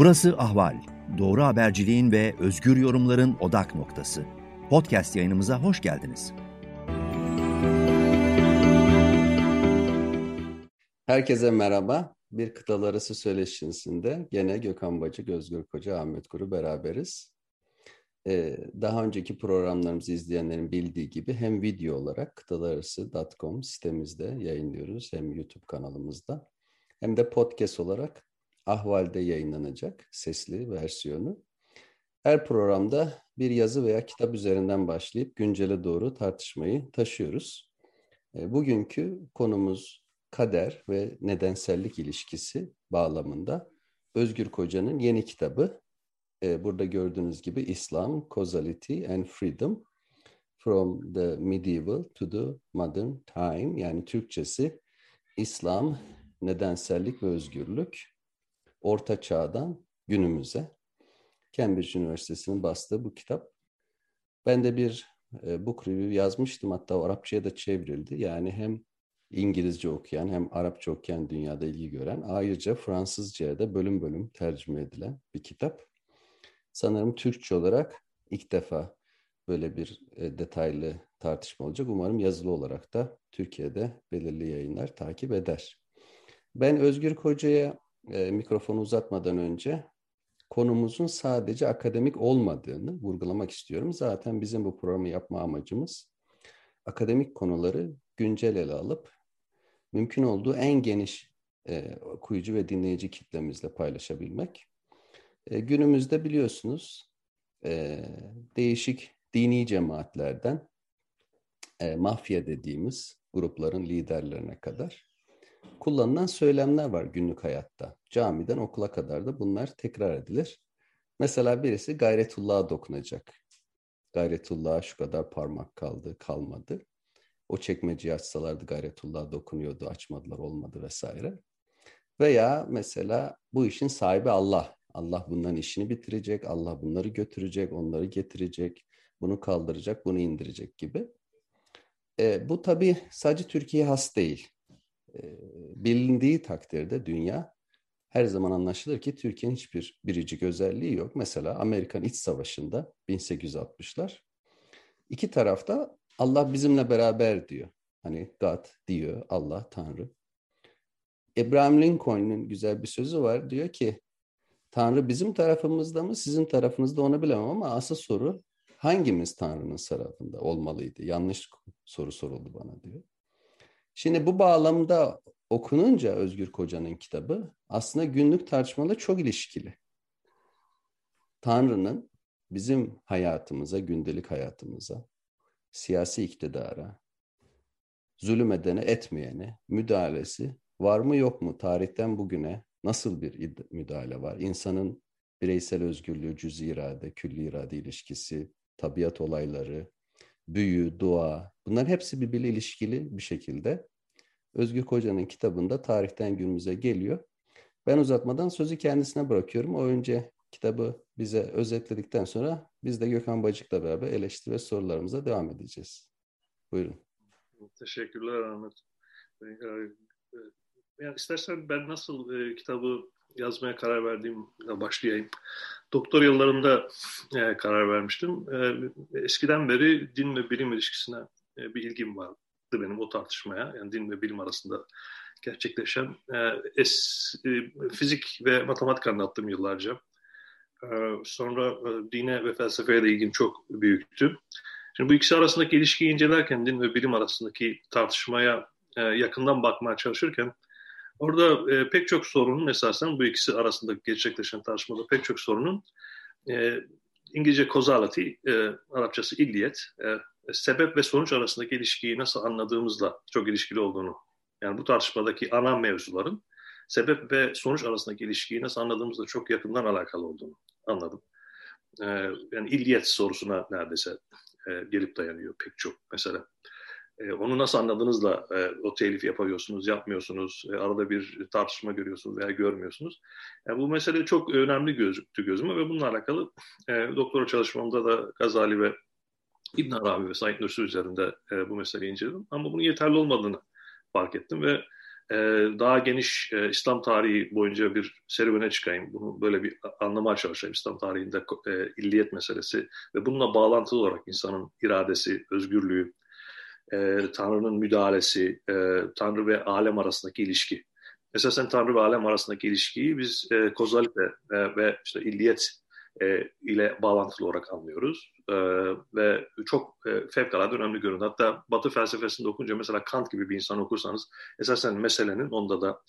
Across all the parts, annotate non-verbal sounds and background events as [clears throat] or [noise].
Burası Ahval. Doğru haberciliğin ve özgür yorumların odak noktası. Podcast yayınımıza hoş geldiniz. Herkese merhaba. Bir kıtalar arası söyleşisinde gene Gökhan Bacı, Gözgür Koca, Ahmet Kuru beraberiz. Ee, daha önceki programlarımızı izleyenlerin bildiği gibi hem video olarak kıtalararası.com sitemizde yayınlıyoruz hem YouTube kanalımızda hem de podcast olarak Ahval'de yayınlanacak sesli versiyonu. Her programda bir yazı veya kitap üzerinden başlayıp güncele doğru tartışmayı taşıyoruz. E, bugünkü konumuz kader ve nedensellik ilişkisi bağlamında Özgür Koca'nın yeni kitabı. E, burada gördüğünüz gibi İslam, Causality and Freedom From the Medieval to the Modern Time yani Türkçesi İslam, nedensellik ve özgürlük Orta Çağ'dan günümüze. Cambridge Üniversitesi'nin bastığı bu kitap. Ben de bir e, book review yazmıştım hatta Arapçaya da çevrildi. Yani hem İngilizce okuyan hem Arapça okuyan dünyada ilgi gören ayrıca Fransızca'ya da bölüm bölüm tercüme edilen bir kitap. Sanırım Türkçe olarak ilk defa böyle bir e, detaylı tartışma olacak. Umarım yazılı olarak da Türkiye'de belirli yayınlar takip eder. Ben Özgür Koca'ya e, mikrofonu uzatmadan önce konumuzun sadece akademik olmadığını vurgulamak istiyorum. Zaten bizim bu programı yapma amacımız akademik konuları güncel ele alıp mümkün olduğu en geniş e, okuyucu ve dinleyici kitlemizle paylaşabilmek. E, günümüzde biliyorsunuz e, değişik dini cemaatlerden e, mafya dediğimiz grupların liderlerine kadar kullanılan söylemler var günlük hayatta. Camiden okula kadar da bunlar tekrar edilir. Mesela birisi gayretullah'a dokunacak. Gayretullah'a şu kadar parmak kaldı, kalmadı. O çekmeceyi açsalardı gayretullah'a dokunuyordu, açmadılar, olmadı vesaire. Veya mesela bu işin sahibi Allah. Allah bunların işini bitirecek, Allah bunları götürecek, onları getirecek, bunu kaldıracak, bunu indirecek gibi. E, bu tabii sadece Türkiye has değil bilindiği takdirde dünya her zaman anlaşılır ki Türkiye'nin hiçbir biricik özelliği yok. Mesela Amerikan İç Savaşı'nda 1860'lar iki tarafta Allah bizimle beraber diyor. Hani God diyor, Allah, Tanrı. Abraham Lincoln'un güzel bir sözü var. Diyor ki Tanrı bizim tarafımızda mı, sizin tarafınızda onu bilemem ama asıl soru hangimiz Tanrı'nın tarafında olmalıydı? Yanlış soru soruldu bana diyor. Şimdi bu bağlamda okununca Özgür Koca'nın kitabı aslında günlük tartışmalarla çok ilişkili. Tanrı'nın bizim hayatımıza, gündelik hayatımıza, siyasi iktidara, zulüm edene etmeyene müdahalesi var mı yok mu? Tarihten bugüne nasıl bir müdahale var? İnsanın bireysel özgürlüğü, cüz irade, külli irade ilişkisi, tabiat olayları, büyü, dua bunların hepsi birbiriyle ilişkili bir şekilde Özgür Koca'nın kitabında tarihten günümüze geliyor. Ben uzatmadan sözü kendisine bırakıyorum. O önce kitabı bize özetledikten sonra biz de Gökhan Bacık'la beraber eleştiri ve sorularımıza devam edeceğiz. Buyurun. Teşekkürler Ahmet. E, yani istersen ben nasıl e, kitabı yazmaya karar verdiğimle başlayayım. Doktor yıllarımda e, karar vermiştim. E, eskiden beri din ve bilim ilişkisine e, bir ilgim vardı benim o tartışmaya. Yani din ve bilim arasında gerçekleşen e, es, e, fizik ve matematik anlattım yıllarca. E, sonra e, dine ve felsefeye de ilgim çok büyüktü. Şimdi bu ikisi arasındaki ilişkiyi incelerken din ve bilim arasındaki tartışmaya yakından bakmaya çalışırken Orada pek çok sorunun esasen bu ikisi arasında gerçekleşen tartışmada pek çok sorunun İngilizce causality, e, Arapçası illiyet, e, sebep ve sonuç arasındaki ilişkiyi nasıl anladığımızla çok ilişkili olduğunu, yani bu tartışmadaki ana mevzuların sebep ve sonuç arasındaki ilişkiyi nasıl anladığımızla çok yakından alakalı olduğunu anladım. E, yani illiyet sorusuna neredeyse e, gelip dayanıyor pek çok mesela. E, onu nasıl anladığınızla e, o telif yapıyorsunuz, yapmıyorsunuz, e, arada bir tartışma görüyorsunuz veya görmüyorsunuz. Yani bu mesele çok önemli gözüktü gözüme ve bununla alakalı e, doktora çalışmamda da Gazali ve İbn Arabi ve Said Nursi üzerinde e, bu meseleyi inceledim. Ama bunun yeterli olmadığını fark ettim ve e, daha geniş e, İslam tarihi boyunca bir serüvene çıkayım. Bunu böyle bir anlamaya çalışayım. İslam tarihinde e, illiyet meselesi ve bununla bağlantılı olarak insanın iradesi, özgürlüğü, e, Tanrı'nın müdahalesi, e, Tanrı ve alem arasındaki ilişki. Esasen Tanrı ve alem arasındaki ilişkiyi biz e, kozalite e, ve işte illiyet e, ile bağlantılı olarak anlıyoruz. E, ve çok e, fevkalade önemli görünüyor. Hatta Batı felsefesinde okunca mesela Kant gibi bir insan okursanız esasen meselenin onda da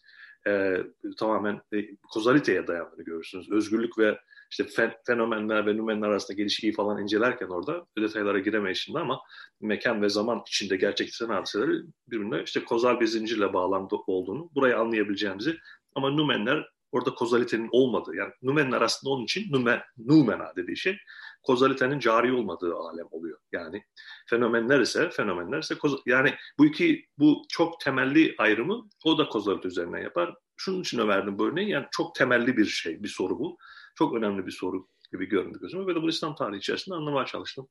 e, tamamen e, kozaliteye dayandığını görürsünüz. Özgürlük ve işte fen, fenomenler ve nümenler arasındaki ilişkiyi falan incelerken orada detaylara giremeyiz şimdi ama mekan ve zaman içinde gerçekleşen hadiseleri birbirine işte kozal bir zincirle bağlantılı olduğunu burayı anlayabileceğimizi ama nümenler orada kozalitenin olmadığı yani numenler aslında onun için nume, numena dediği şey kozalitenin cari olmadığı alem oluyor. Yani fenomenler ise fenomenler ise koz, yani bu iki bu çok temelli ayrımı o da kozalite üzerinden yapar. Şunun için verdim bu örneği yani çok temelli bir şey bir soru bu. Çok önemli bir soru gibi göründü gözüme ve de bu İslam tarihi içerisinde anlamaya çalıştım.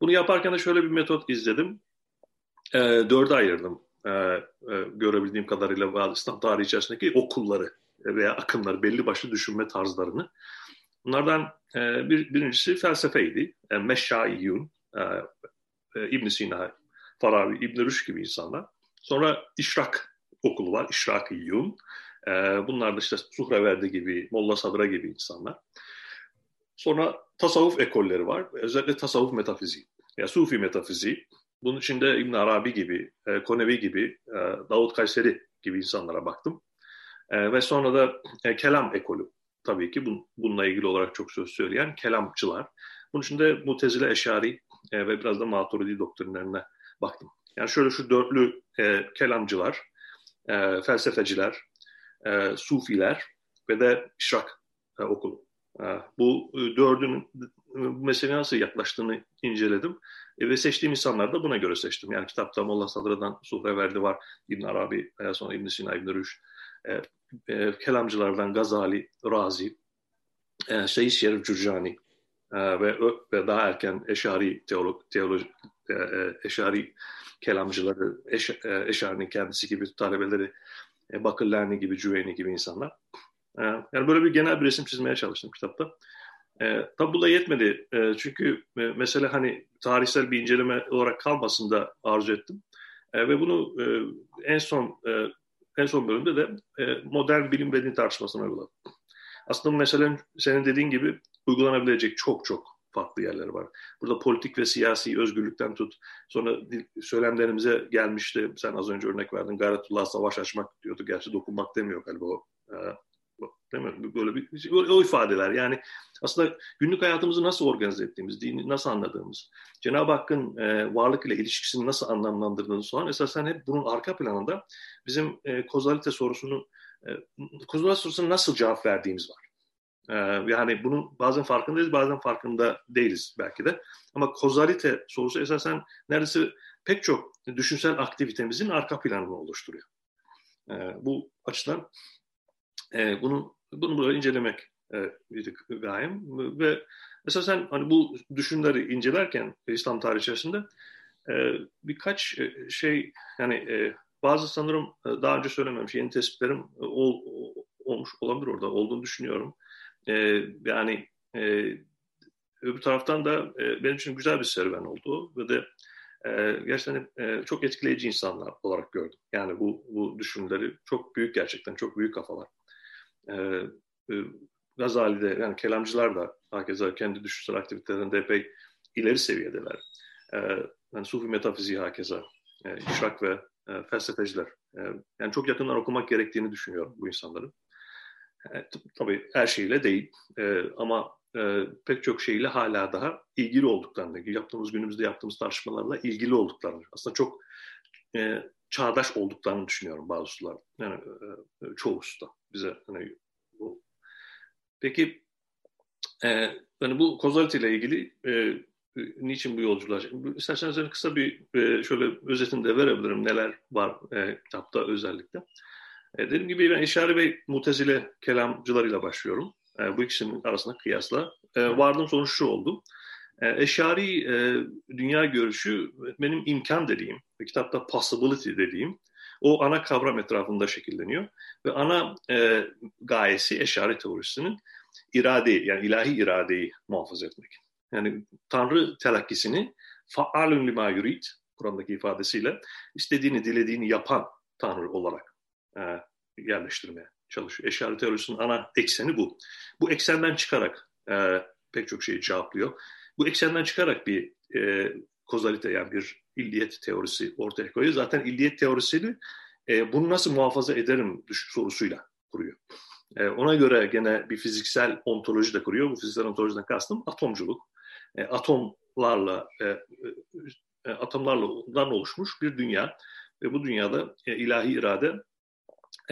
Bunu yaparken de şöyle bir metot izledim. E, dörde ayırdım e, e, görebildiğim kadarıyla İslam tarihi içerisindeki okulları veya akımları, belli başlı düşünme tarzlarını. Bunlardan e, bir, birincisi felsefeydi. E, Meşşaiyun, e, e, ibn Sina, Farabi, İbn Rüşd gibi insanlar. Sonra İşrak okulu var, İşrakiyun. E, bunlar da işte Suhreverdi gibi, Molla Sadra gibi insanlar. Sonra tasavvuf ekolleri var. Özellikle tasavvuf metafiziği. Ya Sufi metafiziği. Bunun içinde İbn Arabi gibi, e, Konevi gibi, e, Davut Kayseri gibi insanlara baktım. E, ve sonra da e, kelam ekolü tabii ki bun, bununla ilgili olarak çok söz söyleyen kelamcılar. Bunun içinde Mutezile Eşari ve biraz da Maturidi doktrinlerine baktım. Yani şöyle şu dörtlü kelamcılar, felsefeciler, e, sufiler ve de işrak e, okulu. E, bu e, dördünün meseleye nasıl yaklaştığını inceledim. E, ve seçtiğim insanları da buna göre seçtim. Yani kitapta Molla Sadra'dan Suhreverdi var, İbn Arabi, e, sonra İbn Sina, İbn Rüşd, e, e, kelamcılardan Gazali, Razi, e, Seyyid Şerif Cürcani e, ve, ve daha erken Eşari teolog, teoloji, e, e, Eşari kelamcıları, Eş, e, Eşari'nin kendisi gibi talebeleri, e, Bakırlerni gibi, Cüveyni gibi insanlar. E, yani böyle bir genel bir resim çizmeye çalıştım kitapta. E, tabi bu da yetmedi. E, çünkü e, mesela hani tarihsel bir inceleme olarak kalmasın da arzu ettim. E, ve bunu e, en son e, en son bölümde de e, modern bilim ve tartışmasına uyguladım. Aslında bu senin dediğin gibi uygulanabilecek çok çok farklı yerleri var. Burada politik ve siyasi özgürlükten tut. Sonra söylemlerimize gelmişti. Sen az önce örnek verdin. Gayretullah savaş açmak diyordu. Gerçi dokunmak demiyor galiba o. E, Değil mi? Böyle bir o ifadeler. Yani aslında günlük hayatımızı nasıl organize ettiğimiz, dini nasıl anladığımız, Cenab-ı Hakk'ın e, varlık ile ilişkisini nasıl anlamlandırdığımız falan esasen hep bunun arka planında bizim e, kozalite sorusunu e, kozalite sorusuna nasıl cevap verdiğimiz var. E, yani bunun bazen farkındayız, bazen farkında değiliz belki de. Ama kozalite sorusu esasen neredeyse pek çok düşünsel aktivitemizin arka planını oluşturuyor. E, bu açıdan e, bunu bunu böyle incelemek e, gayem ve esasen hani bu düşünleri incelerken İslam tarihi içerisinde e, birkaç e, şey yani e, bazı sanırım e, daha önce söylememiş yeni tespitlerim e, ol, olmuş olabilir orada olduğunu düşünüyorum. E, yani e, öbür taraftan da e, benim için güzel bir serüven oldu ve de e, gerçekten e, çok etkileyici insanlar olarak gördüm. Yani bu, bu düşünleri çok büyük gerçekten, çok büyük kafalar. E, e, Gazali'de yani kelamcılar da hakeza kendi düşünsel aktivitelerinde epey ileri seviyedeler. E, yani Sufi metafiziği hakeza, e, işrak ve e, felsefeciler. E, yani çok yakından okumak gerektiğini düşünüyorum bu insanların. E, tabii her şeyle değil e, ama e, pek çok şeyle hala daha ilgili olduklarını, yaptığımız günümüzde yaptığımız tartışmalarla ilgili olduklarını, aslında çok e, çağdaş olduklarını düşünüyorum bazı sular. Yani e, e çoğu usta bize hani bu. Peki e, hani bu kozalite ile ilgili e, niçin bu yolculuğa? İsterseniz kısa bir e, şöyle özetini de verebilirim neler var e, kitapta özellikle. E, dediğim gibi ben İşari ve Mutezile kelamcılarıyla başlıyorum. E, bu ikisinin arasında kıyasla. E, vardığım sonuç şu oldu. E, Eşari e, dünya görüşü benim imkan dediğim, kitapta possibility dediğim, o ana kavram etrafında şekilleniyor. Ve ana e, gayesi eşari teorisinin iradeyi yani ilahi iradeyi muhafaza etmek. Yani Tanrı telakkisini faalun lima yurid Kur'an'daki ifadesiyle istediğini dilediğini yapan Tanrı olarak e, yerleştirmeye çalışıyor. Eşari teorisinin ana ekseni bu. Bu eksenden çıkarak e, pek çok şeyi cevaplıyor. Bu eksenden çıkarak bir e, kozalite yani bir illiyet teorisi ortaya koyuyor. Zaten illiyet teorisini e, bunu nasıl muhafaza ederim sorusuyla kuruyor. E, ona göre gene bir fiziksel ontoloji de kuruyor. Bu fiziksel ontolojiden kastım atomculuk. E, atomlarla e, e, atomlardan oluşmuş bir dünya ve bu dünyada e, ilahi irade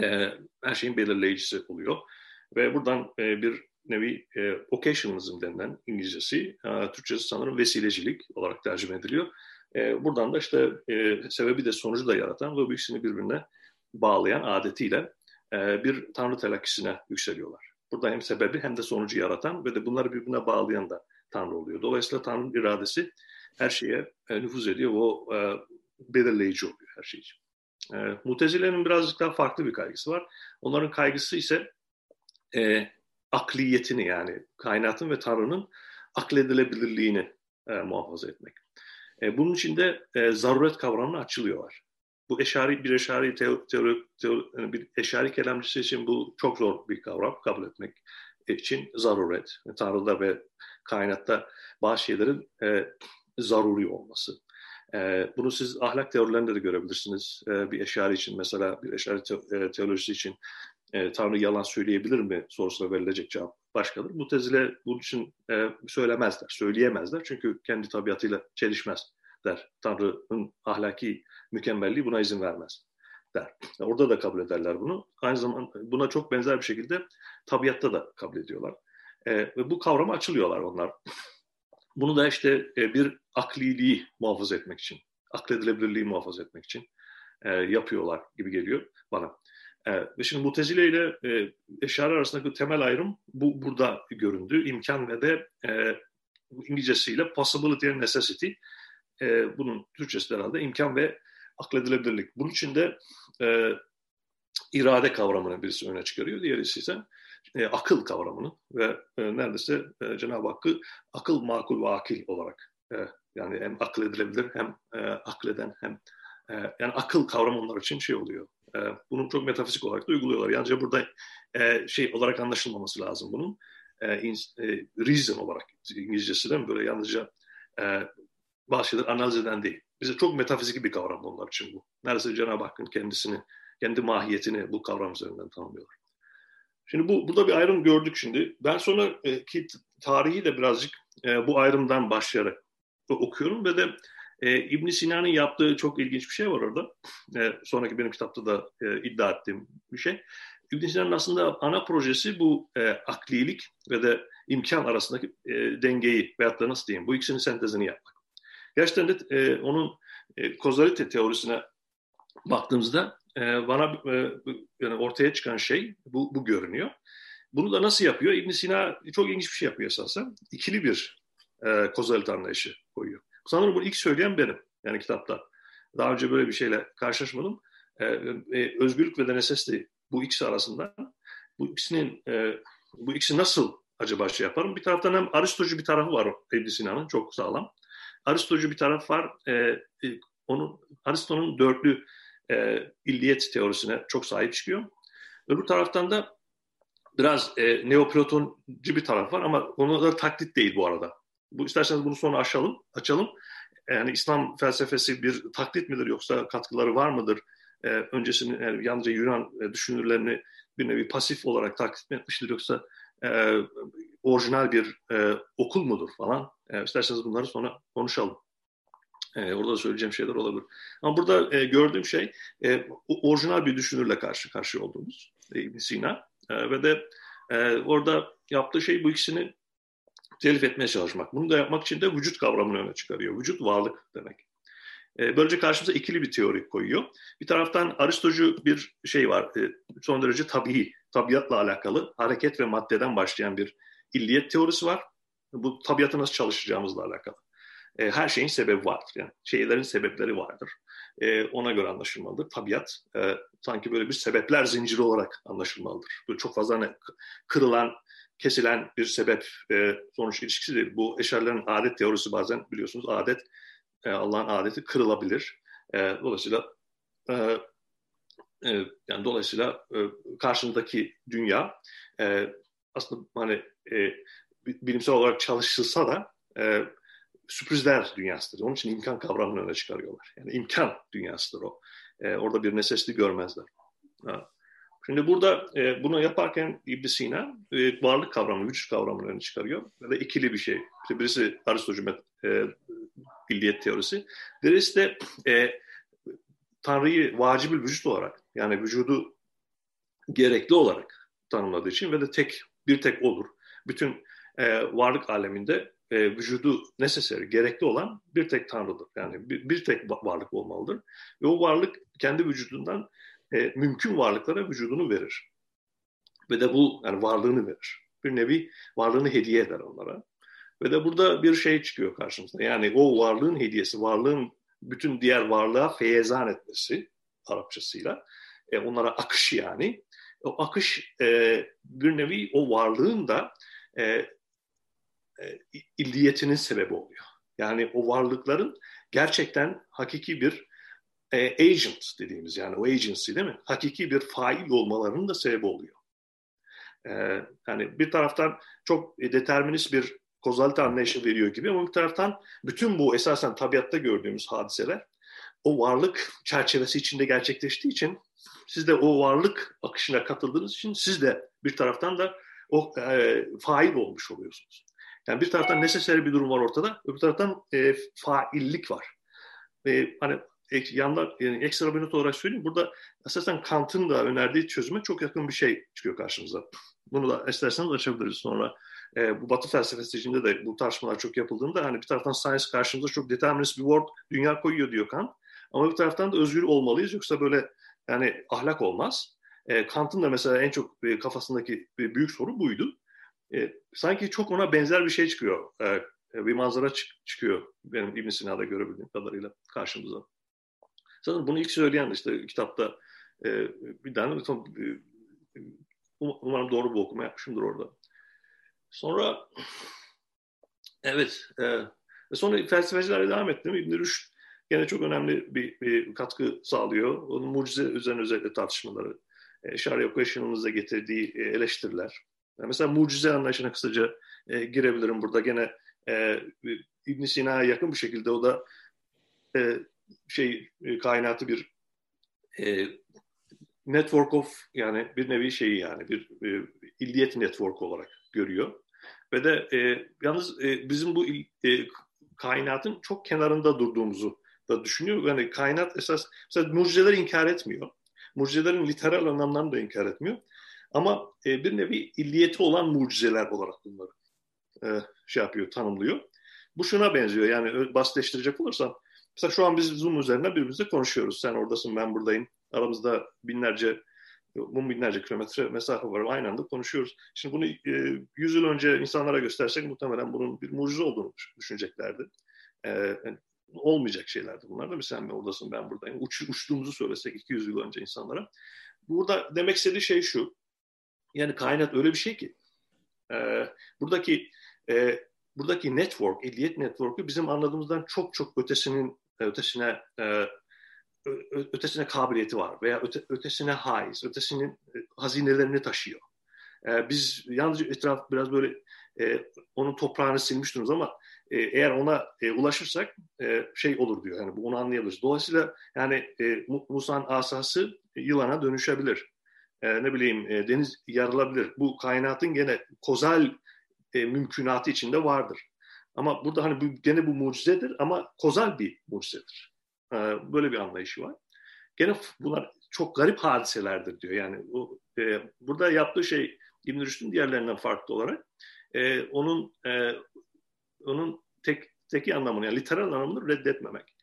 e, her şeyin belirleyicisi oluyor. Ve buradan e, bir nevi e, occasionalism denilen İngilizcesi, e, Türkçesi sanırım vesilecilik olarak tercüme ediliyor. E, buradan da işte e, sebebi de sonucu da yaratan ve bu ikisini birbirine bağlayan adetiyle e, bir tanrı telakkisine yükseliyorlar. Burada hem sebebi hem de sonucu yaratan ve de bunları birbirine bağlayan da tanrı oluyor. Dolayısıyla tanrının iradesi her şeye e, nüfuz ediyor o e, belirleyici oluyor her şey için. E, Mutezile'nin birazcık daha farklı bir kaygısı var. Onların kaygısı ise e, akliyetini yani kainatın ve Tanrı'nın akledilebilirliğini e, muhafaza etmek. E, bunun için de e, zaruret kavramını açılıyorlar. Bu eşari bir eşari teori, teori, teori, bir eşari kelamcısı için bu çok zor bir kavram kabul etmek için zaruret. Tanrı'da ve kainatta bazı şeylerin e, zaruri olması. E, bunu siz ahlak teorilerinde de görebilirsiniz. E, bir eşari için mesela bir eşari e, teolojisi için e, Tanrı yalan söyleyebilir mi sorusuna verilecek cevap başkadır. Bu tezile bunun için e, söylemezler, söyleyemezler. Çünkü kendi tabiatıyla çelişmez der. Tanrı'nın ahlaki mükemmelliği buna izin vermez der. Orada da kabul ederler bunu. Aynı zamanda buna çok benzer bir şekilde tabiatta da kabul ediyorlar. Ve bu kavramı açılıyorlar onlar. Bunu da işte bir akliliği muhafaza etmek için, akledilebilirliği muhafaza etmek için e, yapıyorlar gibi geliyor bana. E, ve şimdi Mutezile ile e, Eşari arasındaki temel ayrım bu burada göründü. İmkan ve de e, İngilizcesiyle possibility and necessity. E, bunun Türkçesi de herhalde imkan ve akledilebilirlik. Bunun için de e, irade kavramını birisi öne çıkarıyor. Diğeri ise e, akıl kavramını ve e, neredeyse e, Cenab-ı Hakk'ı akıl, makul ve akil olarak e, yani hem akledilebilir hem e, akleden hem e, yani akıl kavramı onlar için şey oluyor. E, bunu çok metafizik olarak da uyguluyorlar. Yalnızca burada e, şey olarak anlaşılmaması lazım bunun. E, in, e, reason olarak İngilizcesi de böyle yalnızca e, bazı şeyler analiz eden değil. Bize çok metafizik bir kavram onlar için bu. Neredeyse Cenab-ı Hakk'ın kendisini, kendi mahiyetini bu kavram üzerinden tanımlıyor. Şimdi bu burada bir ayrım gördük şimdi. Ben sonra e, tarihi de birazcık e, bu ayrımdan başlayarak okuyorum ve de e, ibn Sina'nın yaptığı çok ilginç bir şey var orada. E, sonraki benim kitapta da e, iddia ettiğim bir şey. ibn Sina'nın aslında ana projesi bu e, aklilik ve de imkan arasındaki e, dengeyi veyahut da nasıl diyeyim bu ikisinin sentezini yapmak. Gerçekten de e, onun e, kozalite teorisine baktığımızda e, bana e, yani ortaya çıkan şey bu, bu görünüyor. Bunu da nasıl yapıyor? ibn Sina çok ilginç bir şey yapıyor esasen. İkili bir e, kozalite anlayışı koyuyor. Sanırım bunu ilk söyleyen benim yani kitapta. Daha önce böyle bir şeyle karşılaşmadım. E, e, özgürlük ve necessity bu ikisi arasında bu ikisinin e, bu ikisi nasıl acaba şey yaparım? Bir taraftan hem Aristocu bir tarafı var ibn Sina'nın çok sağlam. Aristocu bir taraf var. E, e, onun Aristo'nun dörtlü e, illiyet teorisine çok sahip çıkıyor. Öbür taraftan da biraz e, neoplatoncu bir taraf var ama onun da taklit değil bu arada. Bu isterseniz bunu sonra açalım. açalım. Yani İslam felsefesi bir taklit midir yoksa katkıları var mıdır? E, öncesini yani yalnızca Yunan e, düşünürlerini bir nevi pasif olarak taklit mi etmiştir yoksa e, orijinal bir e, okul mudur falan. E, isterseniz bunları sonra konuşalım. E, orada söyleyeceğim şeyler olabilir. Ama burada e, gördüğüm şey e, orijinal bir düşünürle karşı karşı olduğumuz e, ibn Sina e, ve de e, orada yaptığı şey bu ikisini telif etmeye çalışmak. Bunu da yapmak için de vücut kavramını öne çıkarıyor. Vücut varlık demek. E, böylece karşımıza ikili bir teori koyuyor. Bir taraftan Aristocu bir şey var, e, son derece tabii, tabiatla alakalı hareket ve maddeden başlayan bir illiyet teorisi var. Bu tabiatı nasıl çalışacağımızla alakalı. E, her şeyin sebebi vardır. Yani şeylerin sebepleri vardır. ona göre anlaşılmalıdır. Tabiat sanki böyle bir sebepler zinciri olarak anlaşılmalıdır. Böyle çok fazla hani kırılan, kesilen bir sebep e, sonuç ilişkisi değil. Bu eşerlerin adet teorisi bazen biliyorsunuz adet e, Allah'ın adeti kırılabilir. E, dolayısıyla e, e, yani dolayısıyla e, karşımızdaki dünya e, aslında hani e, bilimsel olarak çalışılsa da e, sürprizler dünyasıdır. Onun için imkan kavramını öne çıkarıyorlar. Yani imkan dünyasıdır o. E, orada bir necessity görmezler. Ha. Şimdi burada e, bunu yaparken ibn Sina e, varlık kavramını, vücut kavramını öne çıkarıyor. Ve de ikili bir şey. Birisi Aristocu e, billiyet teorisi. Birisi de e, Tanrı'yı vacibül vücut olarak yani vücudu gerekli olarak tanımladığı için ve de tek bir tek olur. Bütün e, varlık aleminde e, vücudu necessary, gerekli olan bir tek Tanrı'dır. Yani bir, bir tek varlık olmalıdır. Ve o varlık kendi vücudundan e, mümkün varlıklara vücudunu verir. Ve de bu yani varlığını verir. Bir nevi varlığını hediye eder onlara. Ve de burada bir şey çıkıyor karşımıza. Yani o varlığın hediyesi, varlığın bütün diğer varlığa feyezan etmesi Arapçasıyla. E, onlara akış yani. O akış e, bir nevi o varlığın da e, e, illiyetinin sebebi oluyor. Yani o varlıkların gerçekten hakiki bir e, agent dediğimiz yani o agency değil mi? Hakiki bir fail olmalarının da sebebi oluyor. E, yani bir taraftan çok determinist bir kozalite anlayışı veriyor gibi ama bir taraftan bütün bu esasen tabiatta gördüğümüz hadiseler o varlık çerçevesi içinde gerçekleştiği için siz de o varlık akışına katıldığınız için siz de bir taraftan da o e, fail olmuş oluyorsunuz. Yani bir taraftan necessary bir durum var ortada, öbür taraftan e, faillik var. E, hani yanlar yani ekstra bir not olarak söyleyeyim. Burada esasen Kant'ın da önerdiği çözüme çok yakın bir şey çıkıyor karşımıza. Bunu da isterseniz açabiliriz sonra. E, bu Batı felsefesi içinde de bu tartışmalar çok yapıldığında hani bir taraftan science karşımıza çok determinist bir world dünya koyuyor diyor Kant. Ama bir taraftan da özgür olmalıyız yoksa böyle yani ahlak olmaz. E, Kant'ın da mesela en çok e, kafasındaki bir büyük soru buydu. E, sanki çok ona benzer bir şey çıkıyor. E, bir manzara çık- çıkıyor benim İbn Sina'da görebildiğim kadarıyla karşımıza. Zaten bunu ilk söyleyen işte kitapta e, bir tane tam, e, umarım doğru bir okuma yapmışımdır orada. Sonra evet e, sonra felsefecilerle devam ettim. İbn Rüşd gene çok önemli bir, bir katkı sağlıyor. Onun mucize üzerine özellikle tartışmaları, e, Sharia Question'ımızda getirdiği e, eleştiriler. Yani mesela mucize anlayışına kısaca e, girebilirim burada. Gene e, ibn Sina'ya yakın bir şekilde o da e, şey e, kainatı bir e, network of yani bir nevi şeyi yani bir e, illiyet network olarak görüyor. Ve de e, yalnız e, bizim bu e, kainatın çok kenarında durduğumuzu da düşünüyor. Yani kainat esas mesela mucizeleri inkar etmiyor. Mucizelerin literal anlamlarını da inkar etmiyor. Ama e, bir nevi illiyeti olan mucizeler olarak bunları e, şey yapıyor, tanımlıyor. Bu şuna benziyor yani basitleştirecek olursam mesela şu an biz Zoom üzerinden birbirimizle konuşuyoruz. Sen oradasın, ben buradayım. Aramızda binlerce bu binlerce kilometre mesafe var. Aynı anda konuşuyoruz. Şimdi bunu e, 100 yıl önce insanlara göstersek muhtemelen bunun bir mucize olduğunu düşüneceklerdi. E, yani olmayacak şeylerdi bunlar da. Sen oradasın ben buradayım. Uç, uçtuğumuzu söylesek 200 yıl önce insanlara. Burada demek istediği şey şu. Yani kainat öyle bir şey ki e, buradaki e, buradaki network, illiyet network'ü bizim anladığımızdan çok çok ötesinin ötesine e, ötesine kabiliyeti var veya öte, ötesine haiz, ötesinin e, hazinelerini taşıyor. E, biz yalnızca etraf biraz böyle onun toprağını silmiş durumuz ama eğer ona ulaşırsak şey olur diyor. Yani bu onu anlayabiliriz. Dolayısıyla yani e, Musa'nın asası yılana dönüşebilir. Ne bileyim deniz yarılabilir. Bu kainatın gene kozal e, mümkünatı içinde vardır. Ama burada hani bu, gene bu mucizedir ama kozal bir mucizedir. E, böyle bir anlayışı var. Gene bunlar çok garip hadiselerdir diyor. Yani o, e, burada yaptığı şey İbn Rüşd'ün diğerlerinden farklı olarak e, onun e, onun tek teki anlamını yani literal anlamını reddetmemek.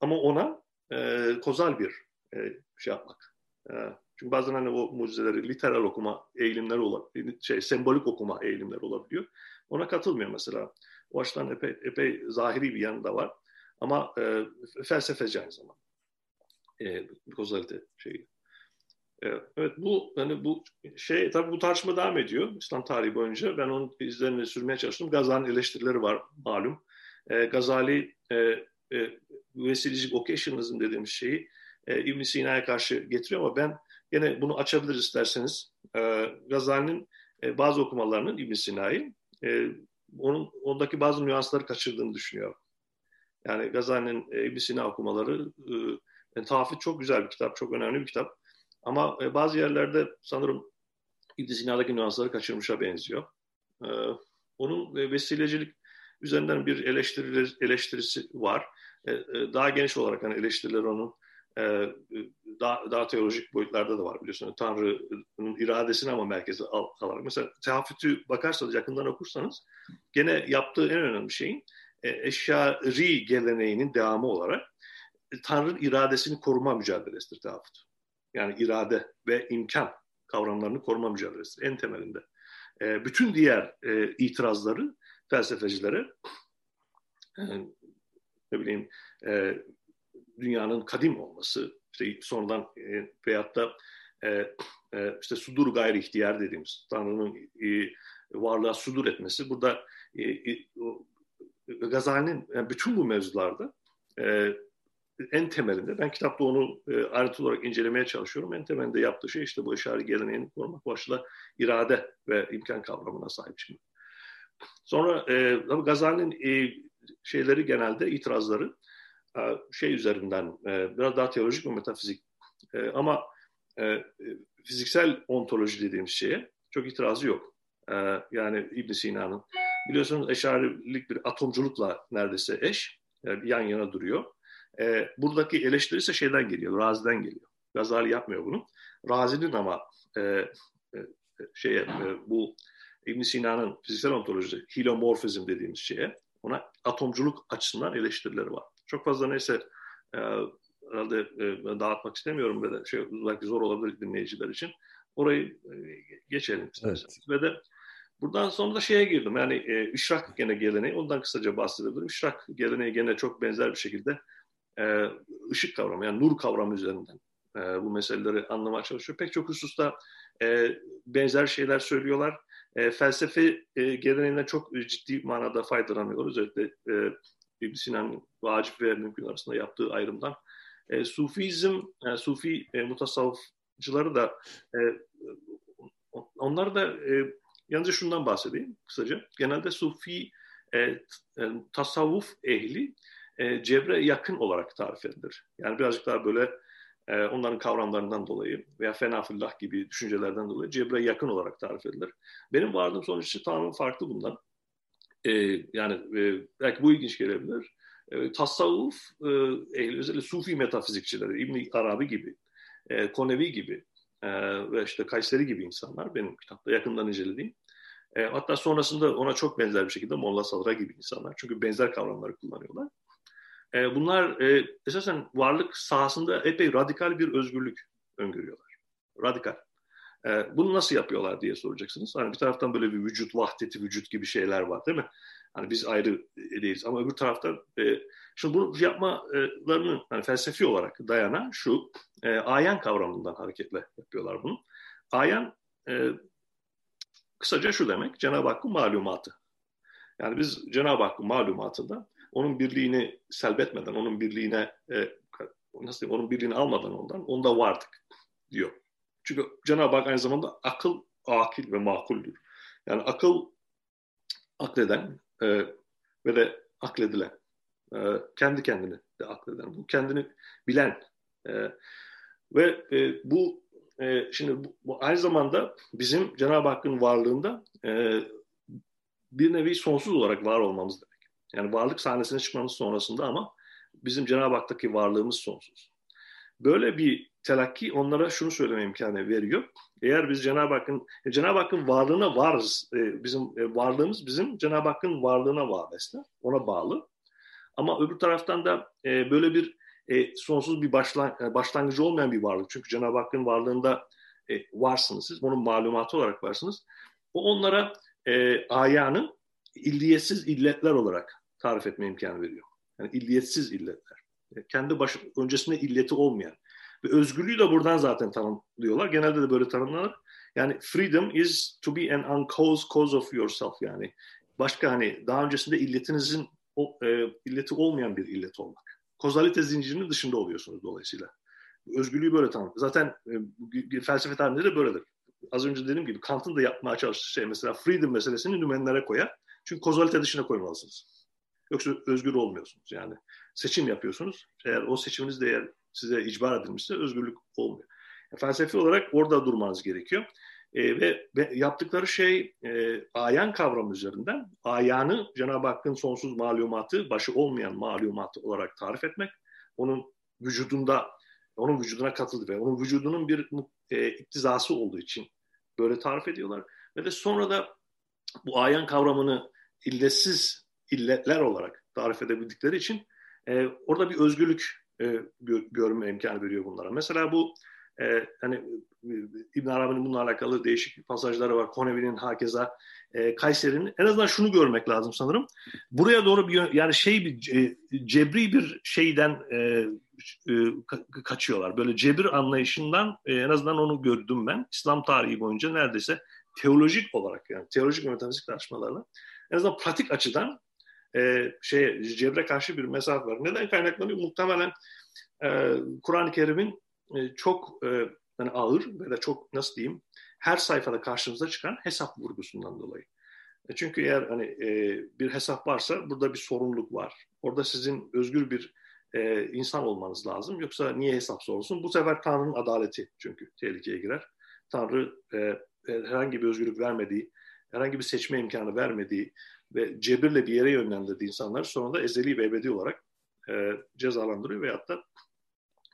Ama ona e, kozal bir e, şey yapmak. E, çünkü bazen hani o mucizeleri literal okuma eğilimleri olabiliyor, şey sembolik okuma eğilimleri olabiliyor. Ona katılmıyor mesela. O açıdan epey, epey zahiri bir yanı da var. Ama e, felsefeci aynı zamanda. E, kozalite şeyi. E, evet bu hani bu şey tabii bu tartışma devam ediyor İslam tarihi boyunca. Ben onun izlerini sürmeye çalıştım. Gazali'nin eleştirileri var malum. E, Gazali e, e, vesilecilik occasionalism dediğimiz şeyi e, ibn Sina'ya karşı getiriyor ama ben yine bunu açabiliriz isterseniz. E, Gazali'nin e, bazı okumalarının ibn Sina'yı e, onun ondaki bazı nüansları kaçırdığını düşünüyorum. Yani Gazali'nin e, ibn Sina okumaları e, yani Tahafit çok güzel bir kitap, çok önemli bir kitap. Ama e, bazı yerlerde sanırım ibn Sina'daki nüansları kaçırmışa benziyor. E, onun e, vesilecilik üzerinden bir eleştiri, eleştirisi var. E, e, daha geniş olarak hani eleştiriler onun e, daha, daha teolojik boyutlarda da var biliyorsunuz. Tanrı'nın iradesini ama merkeze al, alarak. Mesela tehafütü bakarsanız, yakından okursanız gene yaptığı en önemli şeyin e, eşyari geleneğinin devamı olarak e, Tanrı'nın iradesini koruma mücadelesidir tehafüt. Yani irade ve imkan kavramlarını koruma mücadelesidir en temelinde. E, bütün diğer e, itirazları felsefecilere e, ne bileyim e, dünyanın kadim olması, işte sonradan e, veyahut da e, e, işte sudur gayri ihtiyar dediğimiz Tanrı'nın e, varlığa sudur etmesi. Burada e, e, Gazali'nin yani bütün bu mevzularda e, en temelinde, ben kitapta onu e, ayrıntılı olarak incelemeye çalışıyorum. En temelinde yaptığı şey işte bu eşari geleneğini korumak başta irade ve imkan kavramına sahip şimdi. Sonra e, Gazali'nin e, şeyleri genelde itirazları e, şey üzerinden e, biraz daha teolojik ve metafizik e, ama e, fiziksel ontoloji dediğimiz şeye çok itirazı yok. E, yani İbn Sina'nın biliyorsunuz eşarilik bir atomculukla neredeyse eş yan yana duruyor. E, buradaki eleştiri ise şeyden geliyor, Razi'den geliyor. Gazali yapmıyor bunu. Razi'nin ama e, e, şeye e, bu İbn Sina'nın fiziksel ontolojisi, hilomorfizm dediğimiz şeye ona atomculuk açısından eleştirileri var. Çok fazla neyse e, herhalde e, dağıtmak istemiyorum ve de şey belki zor olabilir dinleyiciler için. Orayı e, geçelim Evet. Ve de buradan sonra da şeye girdim. Yani e, işrak gene geleneği. Ondan kısaca bahsedebilirim. İşrak geleneği gene çok benzer bir şekilde e, ışık kavramı yani nur kavramı üzerinden e, bu meseleleri anlamaya çalışıyor. Pek çok hususta e, benzer şeyler söylüyorlar. E, felsefe e, geleneğinden çok ciddi manada faydalanıyor. Özellikle e, ibn Sina'nın vacip ve mümkün arasında yaptığı ayrımdan. E, Sufizm, e, Sufi e, mutasavvıfçıları da e, onlar da e, yalnızca şundan bahsedeyim kısaca. Genelde Sufi e, e, tasavvuf ehli e, cebre yakın olarak tarif edilir. Yani birazcık daha böyle e, onların kavramlarından dolayı veya fenafillah gibi düşüncelerden dolayı cebre yakın olarak tarif edilir. Benim vardığım sonuç için tamamen farklı bundan. E, yani e, belki bu ilginç gelebilir. E, tasavvuf, e, özellikle Sufi metafizikçileri, İbn Arabi gibi, e, Konevi gibi e, ve işte Kayseri gibi insanlar benim kitapta yakından incelediğim. E, hatta sonrasında ona çok benzer bir şekilde Molla Sadra gibi insanlar. Çünkü benzer kavramları kullanıyorlar. E, bunlar e, esasen varlık sahasında epey radikal bir özgürlük öngörüyorlar. Radikal. E, bunu nasıl yapıyorlar diye soracaksınız. Hani bir taraftan böyle bir vücut vahdeti, vücut gibi şeyler var değil mi? Hani biz ayrı değiliz ama öbür tarafta e, şimdi bunu yapmalarının hani felsefi olarak dayanan şu e, ayan kavramından hareketle yapıyorlar bunu. Ayan e, kısaca şu demek Cenab-ı Hakk'ın malumatı. Yani biz Cenab-ı Hakk'ın malumatında onun birliğini selbetmeden, onun birliğine e, nasıl diyeyim, onun birliğini almadan ondan, onda vardık diyor. Çünkü Cenab-ı Hak aynı zamanda akıl, akil ve makuldür. Yani akıl akleden e, ve de akledilen, e, kendi kendini de akleden, bu kendini bilen e, ve e, bu e, şimdi bu, bu aynı zamanda bizim Cenab-ı Hakk'ın varlığında e, bir nevi sonsuz olarak var olmamız demek. Yani varlık sahnesine çıkmamız sonrasında ama bizim Cenab-ı Hak'taki varlığımız sonsuz. Böyle bir telakki onlara şunu söyleme imkanı veriyor. Eğer biz Cenab-ı Hakk'ın e, Cenab-ı Hakk'ın varlığına varız. E, bizim e, varlığımız bizim Cenab-ı Hakk'ın varlığına vabeste. Ona bağlı. Ama öbür taraftan da böyle bir sonsuz bir başlan, başlangıcı olmayan bir varlık. Çünkü Cenab-ı Hakk'ın varlığında varsınız siz. Onun malumatı olarak varsınız. O onlara ayanın illiyetsiz illetler olarak tarif etme imkanı veriyor. Yani illiyetsiz illetler. E, kendi baş, öncesinde illeti olmayan, Ve özgürlüğü de buradan zaten tanımlıyorlar. Genelde de böyle tanımlanır. Yani freedom is to be an uncause cause of yourself yani. Başka hani daha öncesinde illetinizin o, e, illeti olmayan bir illet olmak. Kozalite zincirinin dışında oluyorsunuz dolayısıyla. Özgürlüğü böyle tanım. Zaten e, felsefe tarihinde de böyledir. Az önce dediğim gibi Kant'ın da yapmaya çalıştığı şey mesela freedom meselesini nümenlere koyar. Çünkü kozalite dışına koymalısınız. Yoksa özgür olmuyorsunuz yani. Seçim yapıyorsunuz. Eğer o seçiminiz de eğer size icbar edilmişse özgürlük olmuyor. Yani felsefi olarak orada durmanız gerekiyor. E, ve, ve yaptıkları şey e, ayan kavramı üzerinden ayanı Cenab-ı Hakk'ın sonsuz malumatı, başı olmayan malumatı olarak tarif etmek. Onun vücudunda, onun vücuduna katıldı ve onun vücudunun bir e, iktizası olduğu için böyle tarif ediyorlar. Ve de sonra da bu ayan kavramını illetsiz illetler olarak tarif edebildikleri için e, orada bir özgürlük e, gör, görme imkanı veriyor bunlara. Mesela bu e, hani e, İbn Arabi'nin bununla alakalı değişik pasajları var. Konevi'nin hakeza e, Kayseri'nin. En azından şunu görmek lazım sanırım. Buraya doğru bir yani şey bir e, cebri bir şeyden e, e, kaçıyorlar. Böyle cebir anlayışından e, en azından onu gördüm ben. İslam tarihi boyunca neredeyse teolojik olarak yani teolojik ve metafizik tartışmalarla en azından pratik açıdan e, şeye cebre karşı bir mesafe var. Neden kaynaklanıyor? Muhtemelen e, Kur'an-ı Kerim'in e, çok e, yani ağır ve de çok nasıl diyeyim her sayfada karşımıza çıkan hesap vurgusundan dolayı. E, çünkü eğer hani e, bir hesap varsa burada bir sorumluluk var. Orada sizin özgür bir e, insan olmanız lazım. Yoksa niye hesap sorulsun? Bu sefer Tanrı'nın adaleti çünkü tehlikeye girer. Tanrı e, herhangi bir özgürlük vermediği, herhangi bir seçme imkanı vermediği ve cebirle bir yere yönlendirdiği insanlar sonunda ezeli ve ebedi olarak e, cezalandırıyor veyahut da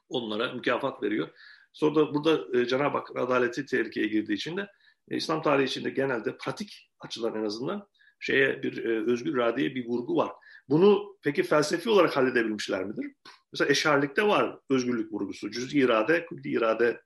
onlara mükafat veriyor. Sonra da burada e, Cenab-ı Hak adaleti tehlikeye girdiği için de e, İslam tarihi içinde genelde pratik açıdan en azından şeye bir e, özgür iradeye bir vurgu var. Bunu peki felsefi olarak halledebilmişler midir? Mesela eşarlikte var özgürlük vurgusu. Cüz irade, külli irade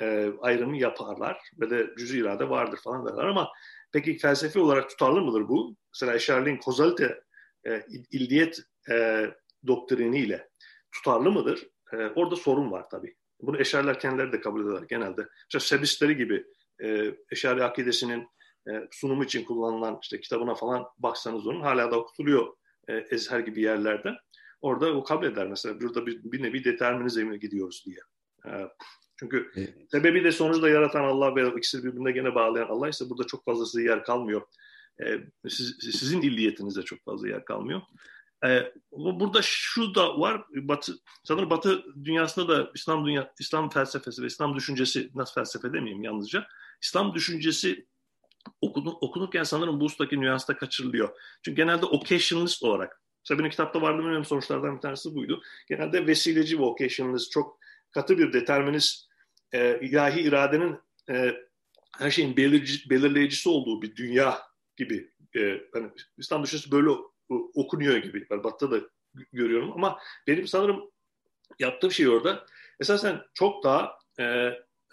e, ayrımı yaparlar ve de cüz irade vardır falan derler ama peki felsefi olarak tutarlı mıdır bu? Mesela eşarliğin kozalite e, illiyet e, doktriniyle tutarlı mıdır? E, orada sorun var tabii. Bunu eşariler kendileri de kabul ederler genelde. İşte sebistleri gibi e, eşari akidesinin e, sunumu için kullanılan işte kitabına falan baksanız onun hala da okutuluyor e, ezher gibi yerlerde. Orada o kabul eder mesela. Burada bir, bir nevi determinizmine gidiyoruz diye. E, çünkü evet. sebebi de sonucu da yaratan Allah ve ikisi birbirine gene bağlayan Allah ise burada çok fazla size yer kalmıyor. E, siz, sizin illiyetinize çok fazla yer kalmıyor. E, burada şu da var, Batı, sanırım Batı dünyasında da İslam dünya, İslam felsefesi ve İslam düşüncesi, nasıl felsefe demeyeyim yalnızca, İslam düşüncesi okunu, okunurken sanırım bu ustaki nüansta kaçırılıyor. Çünkü genelde occasionalist olarak, mesela benim kitapta vardı önemli sonuçlardan bir tanesi buydu. Genelde vesileci ve occasionalist, çok katı bir determinist, e, ilahi iradenin e, her şeyin belirci, belirleyicisi olduğu bir dünya gibi. E, hani İslam düşüncesi böyle okunuyor gibi. Yani Batı'da da görüyorum ama benim sanırım yaptığım şey orada esasen çok daha e,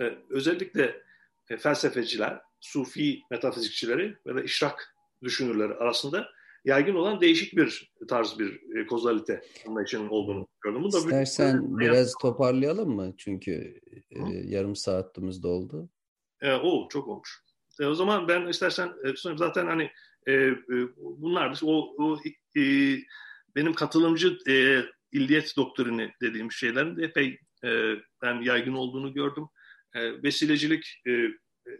e, özellikle e, felsefeciler, sufi metafizikçileri ve de işrak düşünürleri arasında yaygın olan değişik bir tarz bir e, kozalite anlayışının olduğunu gördüm. Bu da İstersen bir, biraz toparlayalım mı? Çünkü e, yarım saatimiz doldu. E, o çok olmuş. E, o zaman ben istersen e, zaten hani e, e, bunlar o, o e, benim katılımcı e, illiyet doktrini dediğim şeylerin de epey e, ben yaygın olduğunu gördüm. E, vesilecilik e,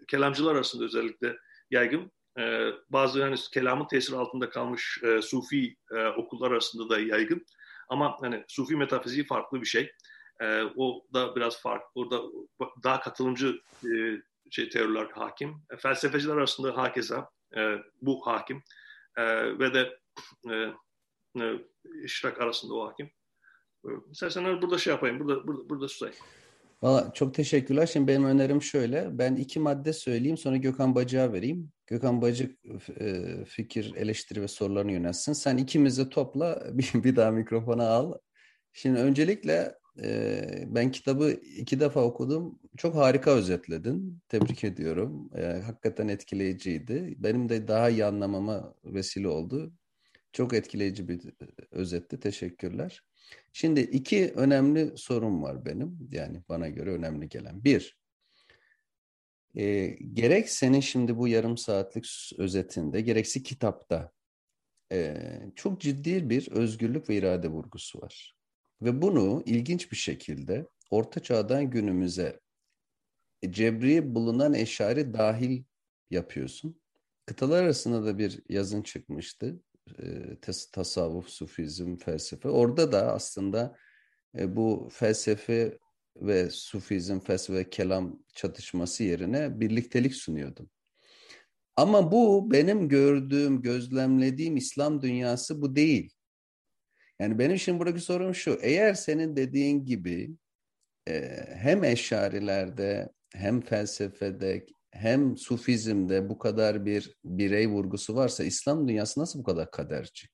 kelamcılar arasında özellikle yaygın. E, bazı yani kelamın tesiri altında kalmış e, sufi e, okullar arasında da yaygın. Ama hani sufi metafiziği farklı bir şey. E, o da biraz farklı. Orada daha katılımcı e, şey teoriler hakim. E, felsefeciler arasında hakeza e, bu hakim e, ve de e, e, işrak arasında o hakim. E, istersen burada şey yapayım, burada burada, burada susayım. Valla çok teşekkürler. Şimdi benim önerim şöyle. Ben iki madde söyleyeyim sonra Gökhan Bacık'a vereyim. Gökhan Bacık e, fikir, eleştiri ve sorularını yönetsin. Sen ikimizi topla [laughs] bir, bir daha mikrofona al. Şimdi öncelikle e, ben kitabı iki defa okudum. Çok harika özetledin. Tebrik ediyorum. E, hakikaten etkileyiciydi. Benim de daha iyi anlamama vesile oldu. Çok etkileyici bir özetti. Teşekkürler. Şimdi iki önemli sorun var benim. Yani bana göre önemli gelen. Bir, e, gerek senin şimdi bu yarım saatlik özetinde, gereksi kitapta e, çok ciddi bir özgürlük ve irade vurgusu var. Ve bunu ilginç bir şekilde Orta Çağ'dan günümüze cebri bulunan eşari dahil yapıyorsun. Kıtalar arasında da bir yazın çıkmıştı. E, tasavvuf, sufizm, felsefe. Orada da aslında e, bu felsefe ve sufizm, felsefe kelam çatışması yerine birliktelik sunuyordum. Ama bu benim gördüğüm, gözlemlediğim İslam dünyası bu değil. Yani benim şimdi buradaki sorum şu. Eğer senin dediğin gibi e, hem eşarilerde hem felsefede hem sufizmde bu kadar bir birey vurgusu varsa İslam dünyası nasıl bu kadar kaderci?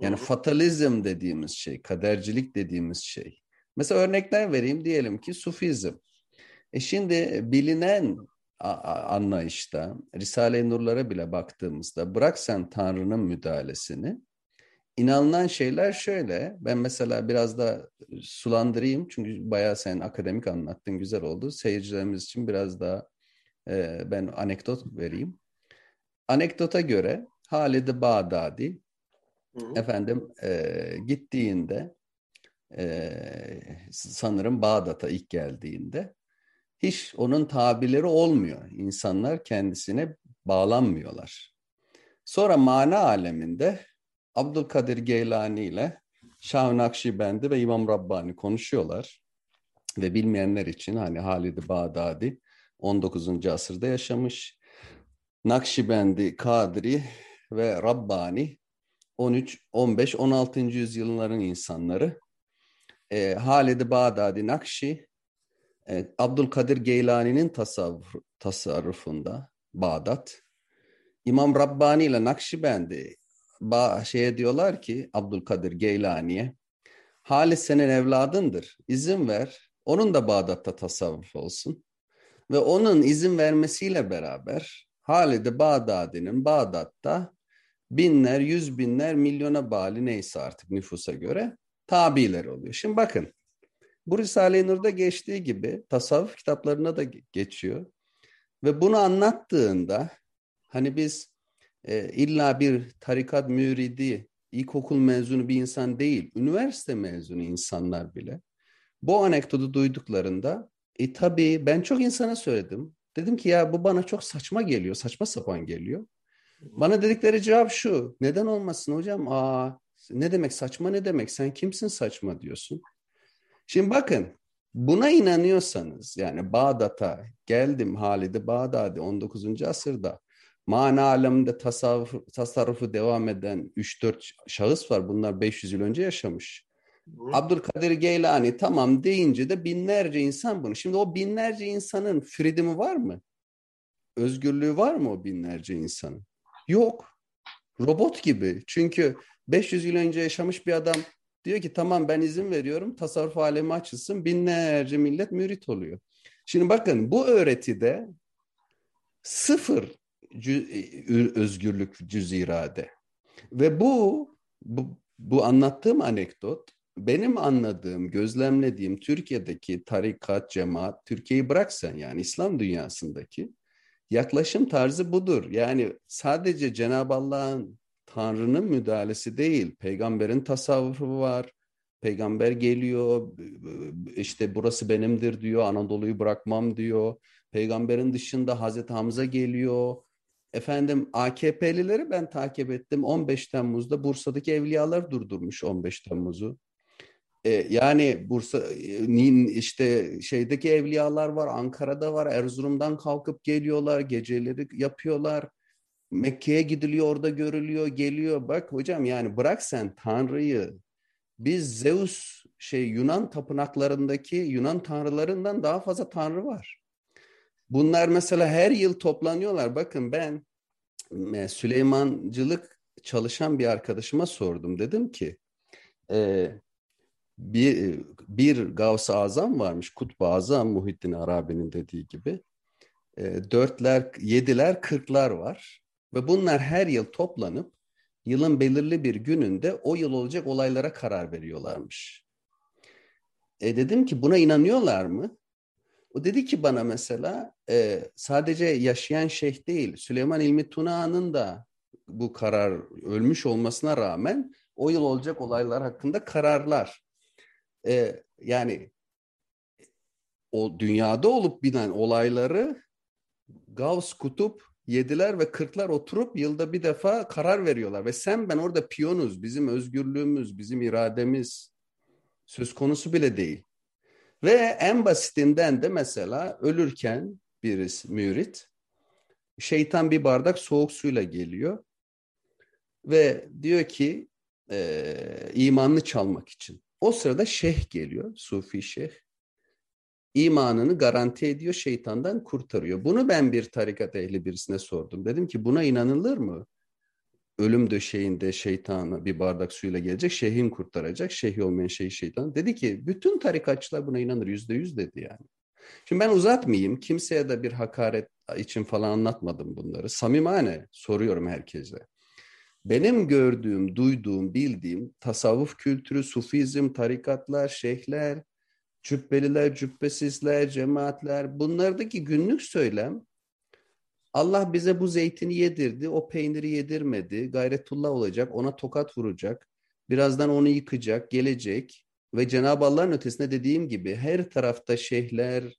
Yani fatalizm dediğimiz şey, kadercilik dediğimiz şey. Mesela örnekler vereyim diyelim ki sufizm. E şimdi bilinen anlayışta Risale-i Nurlara bile baktığımızda bırak sen Tanrı'nın müdahalesini inanılan şeyler şöyle. Ben mesela biraz da sulandırayım çünkü bayağı sen akademik anlattın güzel oldu. Seyircilerimiz için biraz daha e, ben anekdot vereyim. Anekdota göre Halid-i Bağdadi efendim e, gittiğinde e, sanırım Bağdat'a ilk geldiğinde hiç onun tabileri olmuyor. İnsanlar kendisine bağlanmıyorlar. Sonra mana aleminde Abdülkadir Geylani ile Şah-ı Nakşibendi ve İmam Rabbani konuşuyorlar. Ve bilmeyenler için hani Halid-i Bağdadi 19. asırda yaşamış. Nakşibendi, Kadri ve Rabbani 13, 15, 16. yüzyılların insanları. E, Halid-i Bağdadi Nakşi, e, Abdülkadir Geylani'nin tasavvuf, tasarrufunda Bağdat. İmam Rabbani ile Nakşibendi ba şeye diyorlar ki Abdülkadir Geylani'ye Halis senin evladındır. İzin ver. Onun da Bağdat'ta tasavvuf olsun. Ve onun izin vermesiyle beraber Halid-i Bağdadi'nin Bağdat'ta binler, yüz binler, milyona bağlı neyse artık nüfusa göre tabiler oluyor. Şimdi bakın bu Risale-i Nur'da geçtiği gibi tasavvuf kitaplarına da geçiyor. Ve bunu anlattığında hani biz e, illa bir tarikat müridi, ilkokul mezunu bir insan değil, üniversite mezunu insanlar bile bu anekdotu duyduklarında e tabii ben çok insana söyledim. Dedim ki ya bu bana çok saçma geliyor, saçma sapan geliyor. Bana dedikleri cevap şu. Neden olmasın hocam? Aa ne demek saçma ne demek? Sen kimsin saçma diyorsun. Şimdi bakın buna inanıyorsanız yani Bağdat'a geldim Halid-i Bağdadi 19. asırda mana aleminde tasavvuf, tasarrufu devam eden 3-4 şahıs var. Bunlar 500 yıl önce yaşamış. Abdülkadir Geylani tamam deyince de binlerce insan bunu. Şimdi o binlerce insanın freedom'u var mı? Özgürlüğü var mı o binlerce insanın? Yok. Robot gibi. Çünkü 500 yıl önce yaşamış bir adam diyor ki tamam ben izin veriyorum tasarruf alemi açılsın binlerce millet mürit oluyor. Şimdi bakın bu öğretide sıfır özgürlük, cüz irade. Ve bu, bu, bu anlattığım anekdot benim anladığım, gözlemlediğim Türkiye'deki tarikat, cemaat, Türkiye'yi bıraksan yani İslam dünyasındaki yaklaşım tarzı budur. Yani sadece Cenab-ı Allah'ın Tanrı'nın müdahalesi değil, peygamberin tasavvufu var. Peygamber geliyor, işte burası benimdir diyor, Anadolu'yu bırakmam diyor. Peygamberin dışında Hazreti Hamza geliyor, Efendim AKP'lileri ben takip ettim. 15 Temmuz'da Bursa'daki evliyalar durdurmuş 15 Temmuz'u. Ee, yani Bursa e, işte şeydeki evliyalar var, Ankara'da var, Erzurum'dan kalkıp geliyorlar, geceleri yapıyorlar. Mekke'ye gidiliyor, orada görülüyor, geliyor. Bak hocam yani bırak sen Tanrı'yı. Biz Zeus şey Yunan tapınaklarındaki Yunan tanrılarından daha fazla tanrı var. Bunlar mesela her yıl toplanıyorlar. Bakın ben e, Süleymancılık çalışan bir arkadaşıma sordum. Dedim ki e, bir, bir Gavs-ı Azam varmış. Kutbu Azam Muhittin Arabi'nin dediği gibi. E, dörtler, yediler, kırklar var. Ve bunlar her yıl toplanıp yılın belirli bir gününde o yıl olacak olaylara karar veriyorlarmış. E dedim ki buna inanıyorlar mı? O dedi ki bana mesela e, sadece yaşayan şeyh değil Süleyman İlmi Tuna'nın da bu karar ölmüş olmasına rağmen o yıl olacak olaylar hakkında kararlar. E, yani o dünyada olup binen olayları Gauss Kutup yediler ve kırklar oturup yılda bir defa karar veriyorlar. Ve sen ben orada piyonuz, bizim özgürlüğümüz, bizim irademiz söz konusu bile değil. Ve en basitinden de mesela ölürken birisi mürit, şeytan bir bardak soğuk suyla geliyor ve diyor ki e, imanını çalmak için. O sırada şeyh geliyor, sufi şeyh imanını garanti ediyor, şeytandan kurtarıyor. Bunu ben bir tarikat ehli birisine sordum. Dedim ki buna inanılır mı? Ölüm döşeğinde şeytanı bir bardak suyla gelecek, şeyhin kurtaracak, şeyh olmayan şey şeytan. Dedi ki bütün tarikatçılar buna inanır, yüzde yüz dedi yani. Şimdi ben uzatmayayım, kimseye de bir hakaret için falan anlatmadım bunları. Samimane soruyorum herkese. Benim gördüğüm, duyduğum, bildiğim tasavvuf kültürü, sufizm, tarikatlar, şeyhler, cübbeliler, cübbesizler, cemaatler bunlardaki günlük söylem Allah bize bu zeytini yedirdi, o peyniri yedirmedi, gayretullah olacak, ona tokat vuracak, birazdan onu yıkacak, gelecek ve Cenab-ı Allah'ın ötesinde dediğim gibi her tarafta şeyhler,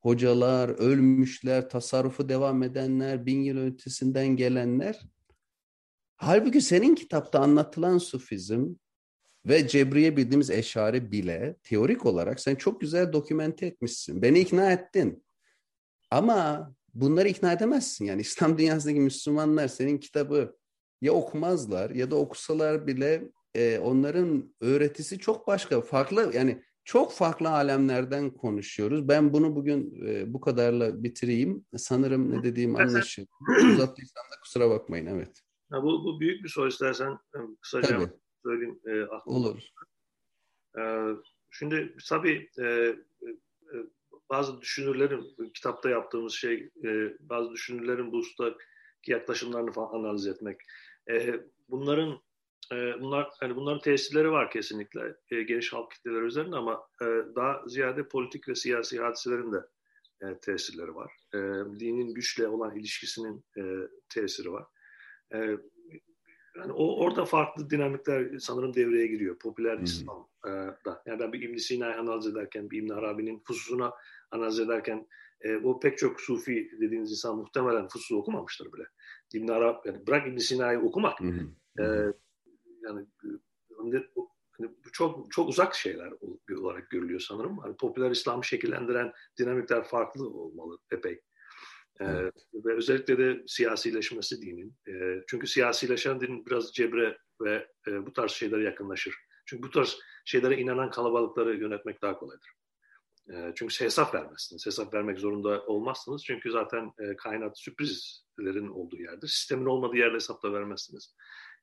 hocalar, ölmüşler, tasarrufu devam edenler, bin yıl ötesinden gelenler. Halbuki senin kitapta anlatılan sufizm, ve Cebriye bildiğimiz eşari bile teorik olarak sen çok güzel dokümente etmişsin. Beni ikna ettin. Ama bunları ikna edemezsin. Yani [laughs] İslam dünyasındaki Müslümanlar senin kitabı ya okumazlar ya da okusalar bile e, onların öğretisi çok başka. Farklı yani çok farklı alemlerden konuşuyoruz. Ben bunu bugün e, bu kadarla bitireyim. Sanırım ne dediğim anlaşıldı. Uzattıysam da kusura bakmayın. Evet. Ya bu, bu büyük bir soru istersen e, kısaca Tabii söyleyeyim. E, Olur. E, şimdi tabii e, e, bazı düşünürlerin, kitapta yaptığımız şey, e, bazı düşünürlerin bu ustaki yaklaşımlarını falan analiz etmek. E, bunların e, bunlar hani bunların tesirleri var kesinlikle e, geniş halk kitleleri üzerinde ama e, daha ziyade politik ve siyasi hadiselerin de e, tesirleri var. E, dinin güçle olan ilişkisinin e, tesiri var. E, yani o orada farklı dinamikler sanırım devreye giriyor. Popüler İslam'da. Yani ben bir İbn Sina'yı analiz ederken, bir İbn Arabi'nin Fusus'una analiz ederken e, o pek çok Sufi dediğiniz insan muhtemelen Fusus'u okumamıştır bile. İbn Arabi, yani bırak İbn Sina'yı okumak. E, yani hani, çok çok uzak şeyler olarak görülüyor sanırım. Hani popüler İslam'ı şekillendiren dinamikler farklı olmalı epey. Evet. ve özellikle de siyasileşmesi dinin. E, çünkü siyasileşen din biraz cebre ve e, bu tarz şeylere yakınlaşır. Çünkü bu tarz şeylere inanan kalabalıkları yönetmek daha kolaydır. E, çünkü hesap vermezsiniz. Hesap vermek zorunda olmazsınız. Çünkü zaten e, kainat sürprizlerin olduğu yerdir. Sistemin olmadığı yerde hesap da vermezsiniz.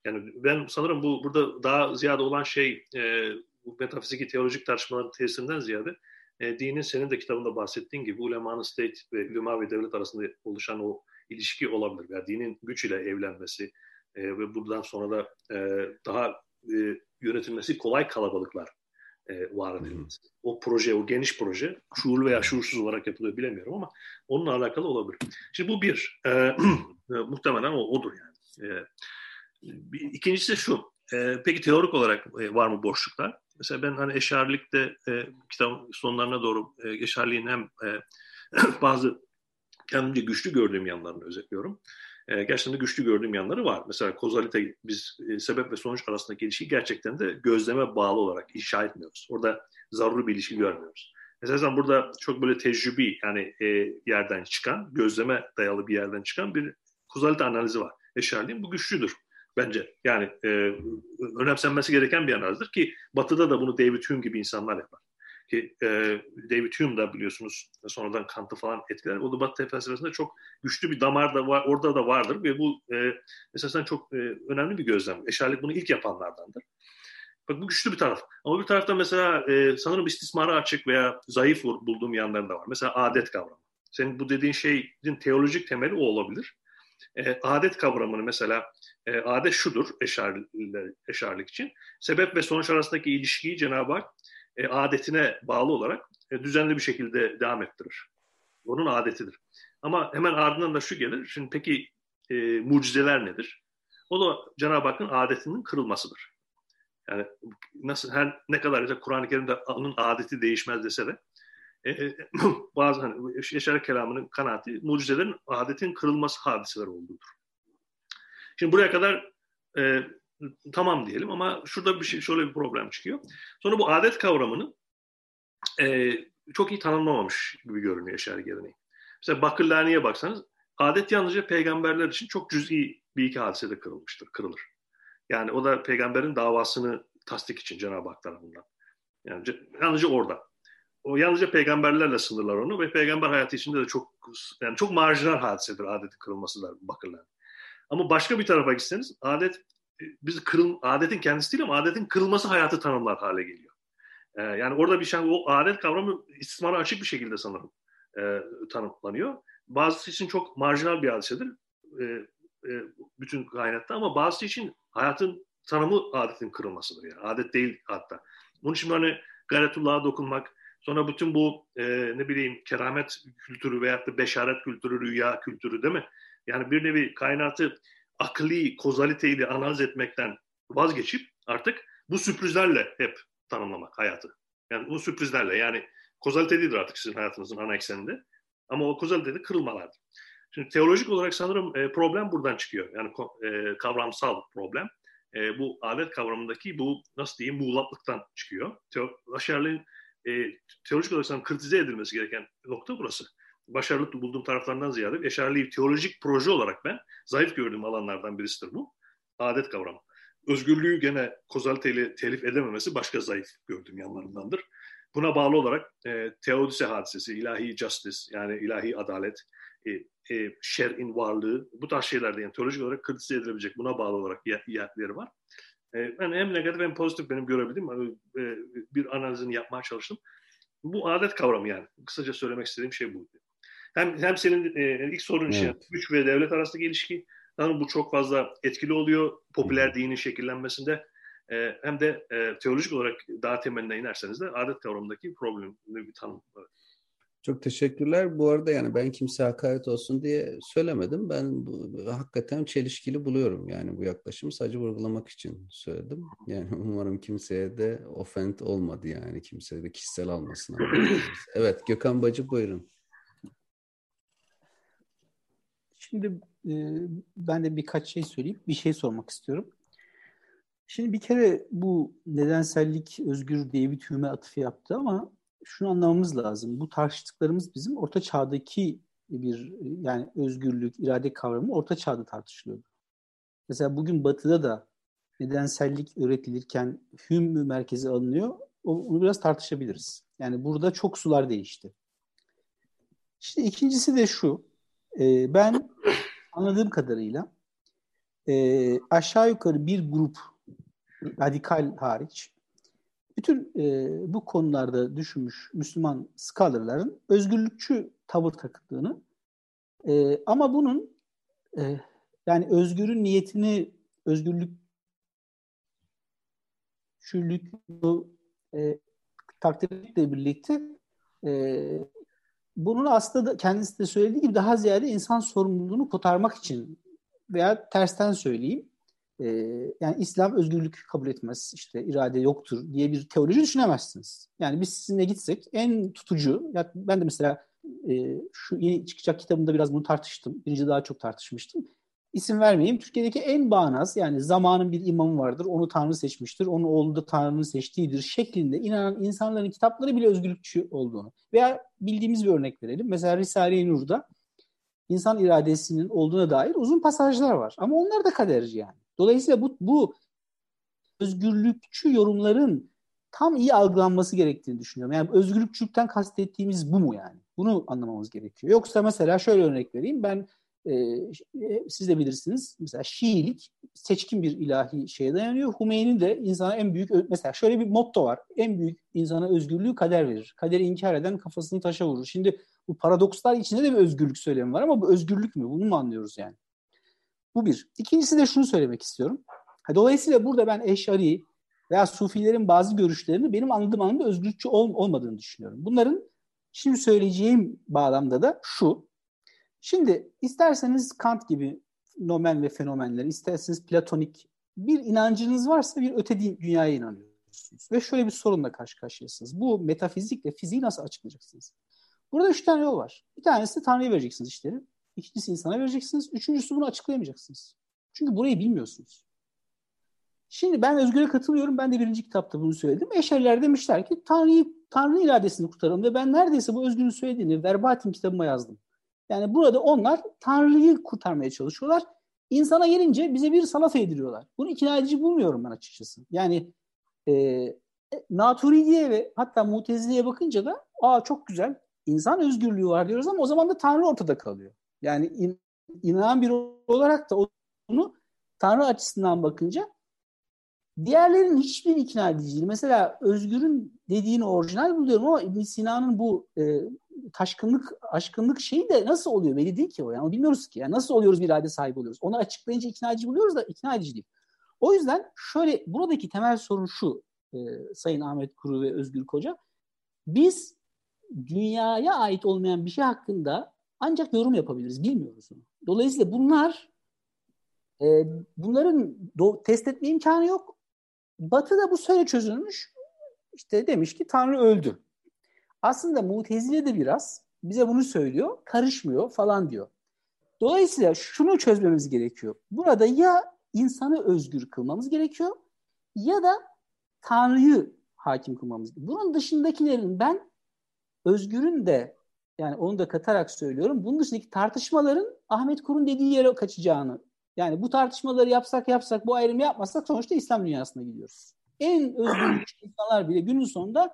Yani ben sanırım bu burada daha ziyade olan şey e, bu metafizik teolojik tartışmaların tesirinden ziyade e, dinin senin de kitabında bahsettiğin gibi ulemanın state ve ulema ve devlet arasında oluşan o ilişki olabilir. Yani dinin güç ile evlenmesi e, ve buradan sonra da e, daha e, yönetilmesi kolay kalabalıklar e, var edilmesi. O proje, o geniş proje şuurlu veya şuursuz olarak yapılıyor bilemiyorum ama onunla alakalı olabilir. Şimdi bu bir. E, [clears throat] e, muhtemelen o, odur yani. E, ikincisi şu. E, peki teorik olarak e, var mı boşluklar? Mesela ben hani eşarlikte e, kitabın sonlarına doğru e, eşarliğin hem e, [clears throat] bazı kendimce güçlü gördüğüm yanlarını özetliyorum. E, gerçekten de güçlü gördüğüm yanları var. Mesela kozalite biz e, sebep ve sonuç arasındaki ilişki gerçekten de gözleme bağlı olarak inşa etmiyoruz. Orada zaruri bir ilişki görmüyoruz. Mesela burada çok böyle tecrübi yani e, yerden çıkan, gözleme dayalı bir yerden çıkan bir kozalite analizi var. Eşarliğin bu güçlüdür bence. Yani e, önemsenmesi gereken bir analizdir ki Batı'da da bunu David Hume gibi insanlar yapar. Ki e, David Hume da biliyorsunuz sonradan Kant'ı falan etkiler. O da Batı felsefesinde çok güçlü bir damar da var, orada da vardır ve bu e, esasen çok e, önemli bir gözlem. Eşarlık bunu ilk yapanlardandır. Bak bu güçlü bir taraf. Ama bir tarafta mesela e, sanırım istismara açık veya zayıf bulduğum yanları da var. Mesela adet kavramı. Senin bu dediğin şeyin teolojik temeli o olabilir. e, adet kavramını mesela e, adet şudur eşarlik, eşarlik için. Sebep ve sonuç arasındaki ilişkiyi Cenab-ı Hak e, adetine bağlı olarak e, düzenli bir şekilde devam ettirir. Onun adetidir. Ama hemen ardından da şu gelir. Şimdi peki e, mucizeler nedir? O da Cenab-ı Hakk'ın adetinin kırılmasıdır. Yani nasıl her ne kadar işte Kur'an-ı Kerim'de onun adeti değişmez dese de e, e, [clears throat] bazı hani Eşer kelamının kanaati mucizelerin adetin kırılması hadiseler olduğudur. Şimdi buraya kadar e, tamam diyelim ama şurada bir şey şöyle bir problem çıkıyor. Sonra bu adet kavramını e, çok iyi tanımlamamış gibi görünüyor Eşer geleneği. Mesela Bakırlani'ye baksanız adet yalnızca peygamberler için çok cüz'i bir iki hadisede kırılmıştır, kırılır. Yani o da peygamberin davasını tasdik için Cenab-ı Hak tarafından. Yani yalnızca orada. O yalnızca peygamberlerle sınırlar onu ve peygamber hayatı içinde de çok yani çok marjinal hadisedir adetin kırılması da bakırlar. Ama başka bir tarafa gitseniz adet e, biz kırıl, adetin kendisi değil ama adetin kırılması hayatı tanımlar hale geliyor. Ee, yani orada bir şey o adet kavramı istismara açık bir şekilde sanırım e, tanımlanıyor. Bazısı için çok marjinal bir hadisedir. E, e, bütün kaynakta ama bazısı için hayatın tanımı adetin kırılmasıdır. Yani. Adet değil hatta. Bunun için hani gayretullah'a dokunmak, sonra bütün bu e, ne bileyim keramet kültürü veyahut da beşaret kültürü, rüya kültürü değil mi? Yani bir nevi kainatı akli, kozaliteyle analiz etmekten vazgeçip artık bu sürprizlerle hep tanımlamak hayatı. Yani bu sürprizlerle yani kozalite değildir artık sizin hayatınızın ana ekseninde. Ama o kozalite de kırılmalardır. Şimdi teolojik olarak sanırım e, problem buradan çıkıyor. Yani e, kavramsal problem. E, bu adet kavramındaki bu nasıl diyeyim muğlaklıktan çıkıyor. Teo, Aşerli'nin e, teolojik olarak sanırım kritize edilmesi gereken nokta burası. Başarılı bulduğum taraflarından ziyade Eşarli'yi teolojik proje olarak ben zayıf gördüğüm alanlardan birisidir bu. Adet kavramı. Özgürlüğü gene kozaliteyle telif edememesi başka zayıf gördüğüm yanlarındandır. Buna bağlı olarak e, Teodise hadisesi, ilahi justice yani ilahi adalet, e, e, şer'in varlığı bu tarz şeylerde yani teolojik olarak kritize edilebilecek buna bağlı olarak yerleri var. E, yani hem negatif hem pozitif benim görebildiğim hani, e, bir analizini yapmaya çalıştım. Bu adet kavramı yani. Kısaca söylemek istediğim şey bu. Hem, hem senin e, ilk sorun evet. için güç ve devlet arasındaki ilişki yani bu çok fazla etkili oluyor popüler dinin şekillenmesinde. E, hem de e, teolojik olarak daha temeline inerseniz de adet kavramındaki problemi bir tanım. Evet. Çok teşekkürler. Bu arada yani ben kimse hakaret olsun diye söylemedim. Ben bu, hakikaten çelişkili buluyorum yani bu yaklaşımı sadece vurgulamak için söyledim. Yani [laughs] umarım kimseye de offend olmadı yani kimseye de kişisel almasın. [clears throat] evet Gökhan Bacı buyurun. Şimdi e, ben de birkaç şey söyleyip bir şey sormak istiyorum. Şimdi bir kere bu nedensellik özgür David Hume'e atıf yaptı ama şunu anlamamız lazım. Bu tartıştıklarımız bizim orta çağdaki bir yani özgürlük, irade kavramı orta çağda tartışılıyordu. Mesela bugün batıda da nedensellik üretilirken hüm merkezi alınıyor. Onu biraz tartışabiliriz. Yani burada çok sular değişti. İşte ikincisi de şu. E, ben anladığım kadarıyla e, aşağı yukarı bir grup radikal hariç bütün e, bu konularda düşünmüş Müslüman scholarların özgürlükçü tavır takıldığını e, ama bunun e, yani özgürün niyetini özgürlük şürlük e, takdirle birlikte e, bunun aslında kendisi de söylediği gibi daha ziyade insan sorumluluğunu kotarmak için veya tersten söyleyeyim e, yani İslam özgürlük kabul etmez, işte irade yoktur diye bir teoloji düşünemezsiniz. Yani biz sizinle gitsek en tutucu, ya ben de mesela e, şu yeni çıkacak kitabımda biraz bunu tartıştım. Birinci daha çok tartışmıştım. İsim vermeyeyim. Türkiye'deki en bağnaz yani zamanın bir imamı vardır. Onu Tanrı seçmiştir. Onu oğlu da Tanrı'nın seçtiğidir şeklinde inanan insanların kitapları bile özgürlükçü olduğunu. Veya bildiğimiz bir örnek verelim. Mesela Risale-i Nur'da insan iradesinin olduğuna dair uzun pasajlar var. Ama onlar da kaderci yani. Dolayısıyla bu, bu özgürlükçü yorumların tam iyi algılanması gerektiğini düşünüyorum. Yani özgürlükçülükten kastettiğimiz bu mu yani? Bunu anlamamız gerekiyor. Yoksa mesela şöyle örnek vereyim. Ben e, siz de bilirsiniz mesela Şiilik seçkin bir ilahi şeye dayanıyor. Hümeyni de insana en büyük mesela şöyle bir motto var. En büyük insana özgürlüğü kader verir. Kaderi inkar eden kafasını taşa vurur. Şimdi bu paradokslar içinde de bir özgürlük söylemi var ama bu özgürlük mü? Bunu mu anlıyoruz yani? Bu bir. İkincisi de şunu söylemek istiyorum. Dolayısıyla burada ben Eşari veya Sufilerin bazı görüşlerini benim anladığım anlamda özgürlükçü ol, olmadığını düşünüyorum. Bunların şimdi söyleyeceğim bağlamda da şu. Şimdi isterseniz Kant gibi nomen ve fenomenler, isterseniz platonik bir inancınız varsa bir öte dünyaya inanıyorsunuz. Ve şöyle bir sorunla karşı karşıyasınız. Bu metafizikle fiziği nasıl açıklayacaksınız? Burada üç tane yol var. Bir tanesi Tanrı'ya vereceksiniz işleri. İkincisi insana vereceksiniz. Üçüncüsü bunu açıklayamayacaksınız. Çünkü burayı bilmiyorsunuz. Şimdi ben Özgür'e katılıyorum. Ben de birinci kitapta bunu söyledim. Eşeriler demişler ki Tanrı'yı Tanrı iradesini kurtaralım ve ben neredeyse bu Özgür'ün söylediğini verbatim kitabıma yazdım. Yani burada onlar Tanrı'yı kurtarmaya çalışıyorlar. İnsana gelince bize bir salata yediriyorlar. Bunu ikna edici bulmuyorum ben açıkçası. Yani e, Naturidiye ve hatta Mutezile'ye bakınca da aa çok güzel insan özgürlüğü var diyoruz ama o zaman da Tanrı ortada kalıyor. Yani in, inanan bir olarak da onu Tanrı açısından bakınca diğerlerinin hiçbir ikna edici değil. Mesela Özgür'ün dediğini orijinal buluyorum ama İbn Sina'nın bu e, taşkınlık, aşkınlık şeyi de nasıl oluyor belli değil ki o. Yani bilmiyoruz ki. Yani nasıl oluyoruz bir irade sahibi oluyoruz. Onu açıklayınca ikna edici buluyoruz da ikna edici değil. O yüzden şöyle buradaki temel sorun şu e, Sayın Ahmet Kuru ve Özgür Koca. Biz dünyaya ait olmayan bir şey hakkında ancak yorum yapabiliriz. Bilmiyoruz onu. Dolayısıyla bunlar e, bunların do- test etme imkanı yok. Batı'da bu söyle çözülmüş. İşte demiş ki Tanrı öldü. Aslında Mutezile de biraz bize bunu söylüyor. Karışmıyor falan diyor. Dolayısıyla şunu çözmemiz gerekiyor. Burada ya insanı özgür kılmamız gerekiyor ya da Tanrı'yı hakim kılmamız gerekiyor. Bunun dışındakilerin ben Özgür'ün de yani onu da katarak söylüyorum. Bunun dışındaki tartışmaların Ahmet Kur'un dediği yere kaçacağını. Yani bu tartışmaları yapsak yapsak bu ayrımı yapmazsak sonuçta İslam dünyasına gidiyoruz. En özgür [clears throat] insanlar bile günün sonunda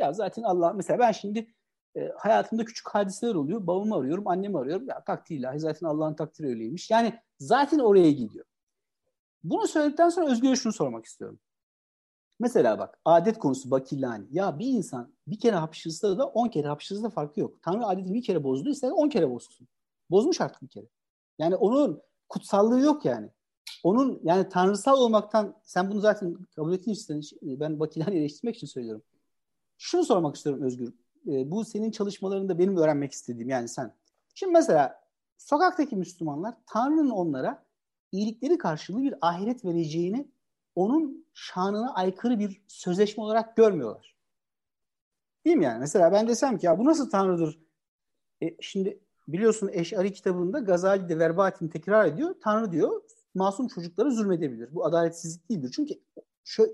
ya zaten Allah mesela ben şimdi e, hayatımda küçük hadiseler oluyor. Babamı arıyorum, annemi arıyorum. Ya takdir ilahi zaten Allah'ın takdiri öyleymiş. Yani zaten oraya gidiyor. Bunu söyledikten sonra Özgür'e şunu sormak istiyorum. Mesela bak adet konusu bakillani. Ya bir insan bir kere hapşırsa da on kere hapşırsa da farkı yok. Tanrı adetini bir kere bozdu ise on kere bozsun. Bozmuş artık bir kere. Yani onun kutsallığı yok yani. Onun yani tanrısal olmaktan sen bunu zaten kabul için ben bakillani eleştirmek için söylüyorum. Şunu sormak istiyorum Özgür. E, bu senin çalışmalarında benim öğrenmek istediğim yani sen. Şimdi mesela sokaktaki Müslümanlar Tanrı'nın onlara iyilikleri karşılığı bir ahiret vereceğini onun şanına aykırı bir sözleşme olarak görmüyorlar. Değil mi yani? Mesela ben desem ki ya bu nasıl Tanrı'dır? E, şimdi biliyorsun Eş'ari kitabında Gazali de verbatim tekrar ediyor. Tanrı diyor masum çocuklara zulmedebilir. Bu adaletsizlik değildir. Çünkü